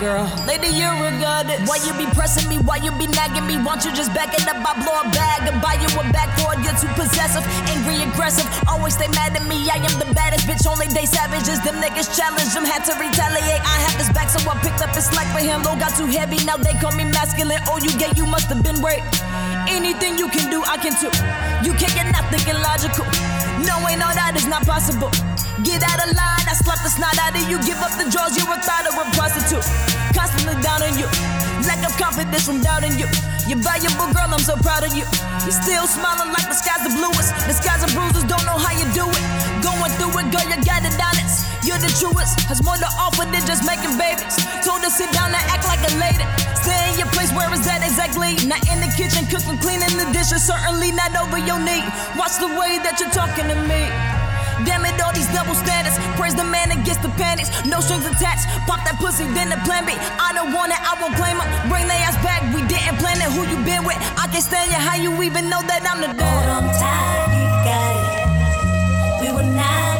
girl? Lady, you're a goddess. Why you be pressing me? Why you be nagging me? Won't you just back it up? I blow a bag and buy you a back for. You're too possessive, angry, aggressive. Always stay mad at me. I am the baddest bitch. Only they savages. Them niggas challenge them. Had to retaliate. I have this back, so I picked up his slack for him. Low got too heavy. Now they call me masculine. Oh, you gay? You must have been raped. Anything you can do, I can too. You can't get nothing illogical. No, ain't no that is not possible. Get out of line, I slapped the snot out of you. Give up the drugs, you're a thought of a prostitute. Constantly down on you. Lack of confidence from doubting you. You're valuable, girl, I'm so proud of you. You're still smiling like the sky's the bluest. The skies are bruises, don't know how you do it. Going through it, girl, you got it honest. You're the truest. Has more to offer than just making babies. Told her sit down and act like a lady. Stay in your place, where is that exactly? Not in the kitchen, cooking, cleaning the dishes, certainly not over your knee. Watch the way that you're talking to me. Damn it, all these double standards. Praise the man against the panics. No strings attached. Pop that pussy, then the plan B. I don't want it, I won't claim it. Bring their ass back. We didn't plan it. Who you been with? I can't stand you. How you even know that I'm the? Hold on tight, you got it. We were not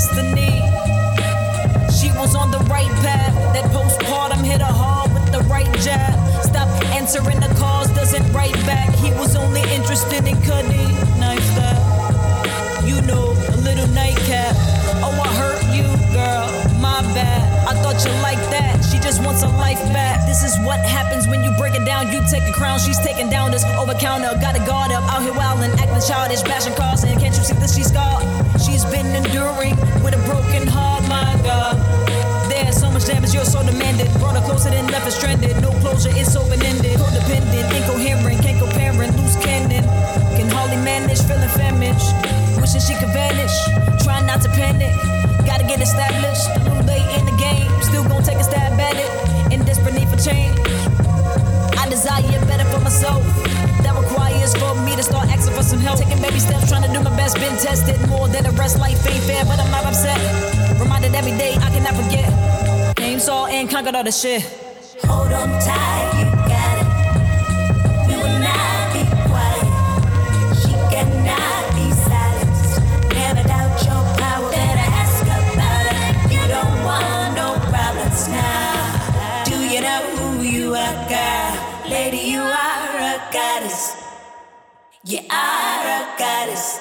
destiny. She was on the right path. That postpartum hit her hard with the right jab. Stop answering the calls, doesn't write back. He was only interested in cutting Nice that. You know, a little nightcap. Oh, I hurt you, girl. My bad. I thought you liked that. She just wants her life back. This is what happens when you break it down. You take a crown, she's taking down this over counter. Got a guard up, out here wildin', acting childish, bashing cars. And can't you see that she's scarred? She's been enduring with a broken heart, my God. There's so much damage, you're so demanded. Brought her closer than left her stranded. No closure, it's open ended. Codependent, incoherent, can't co-parent, loose cannon. Can hardly manage, feeling famished. Wishing she could vanish. Trying not to panic. Gotta get established. A little late in the game. Still gonna take a stab at it. In desperate need for change. I desire better for myself. That requires for me to start asking for some help. Taking baby steps, trying to do my best. Been tested more than the rest. Life ain't fair, but I'm not upset. Reminded every day I cannot forget. Came, saw, and conquered all the shit. Hold on tight, you got it. Will not be quiet. She cannot be silenced. Never doubt your power. Better ask about her. You don't want no problems now. Do you know who you are? Lady, you are a goddess. You are a goddess.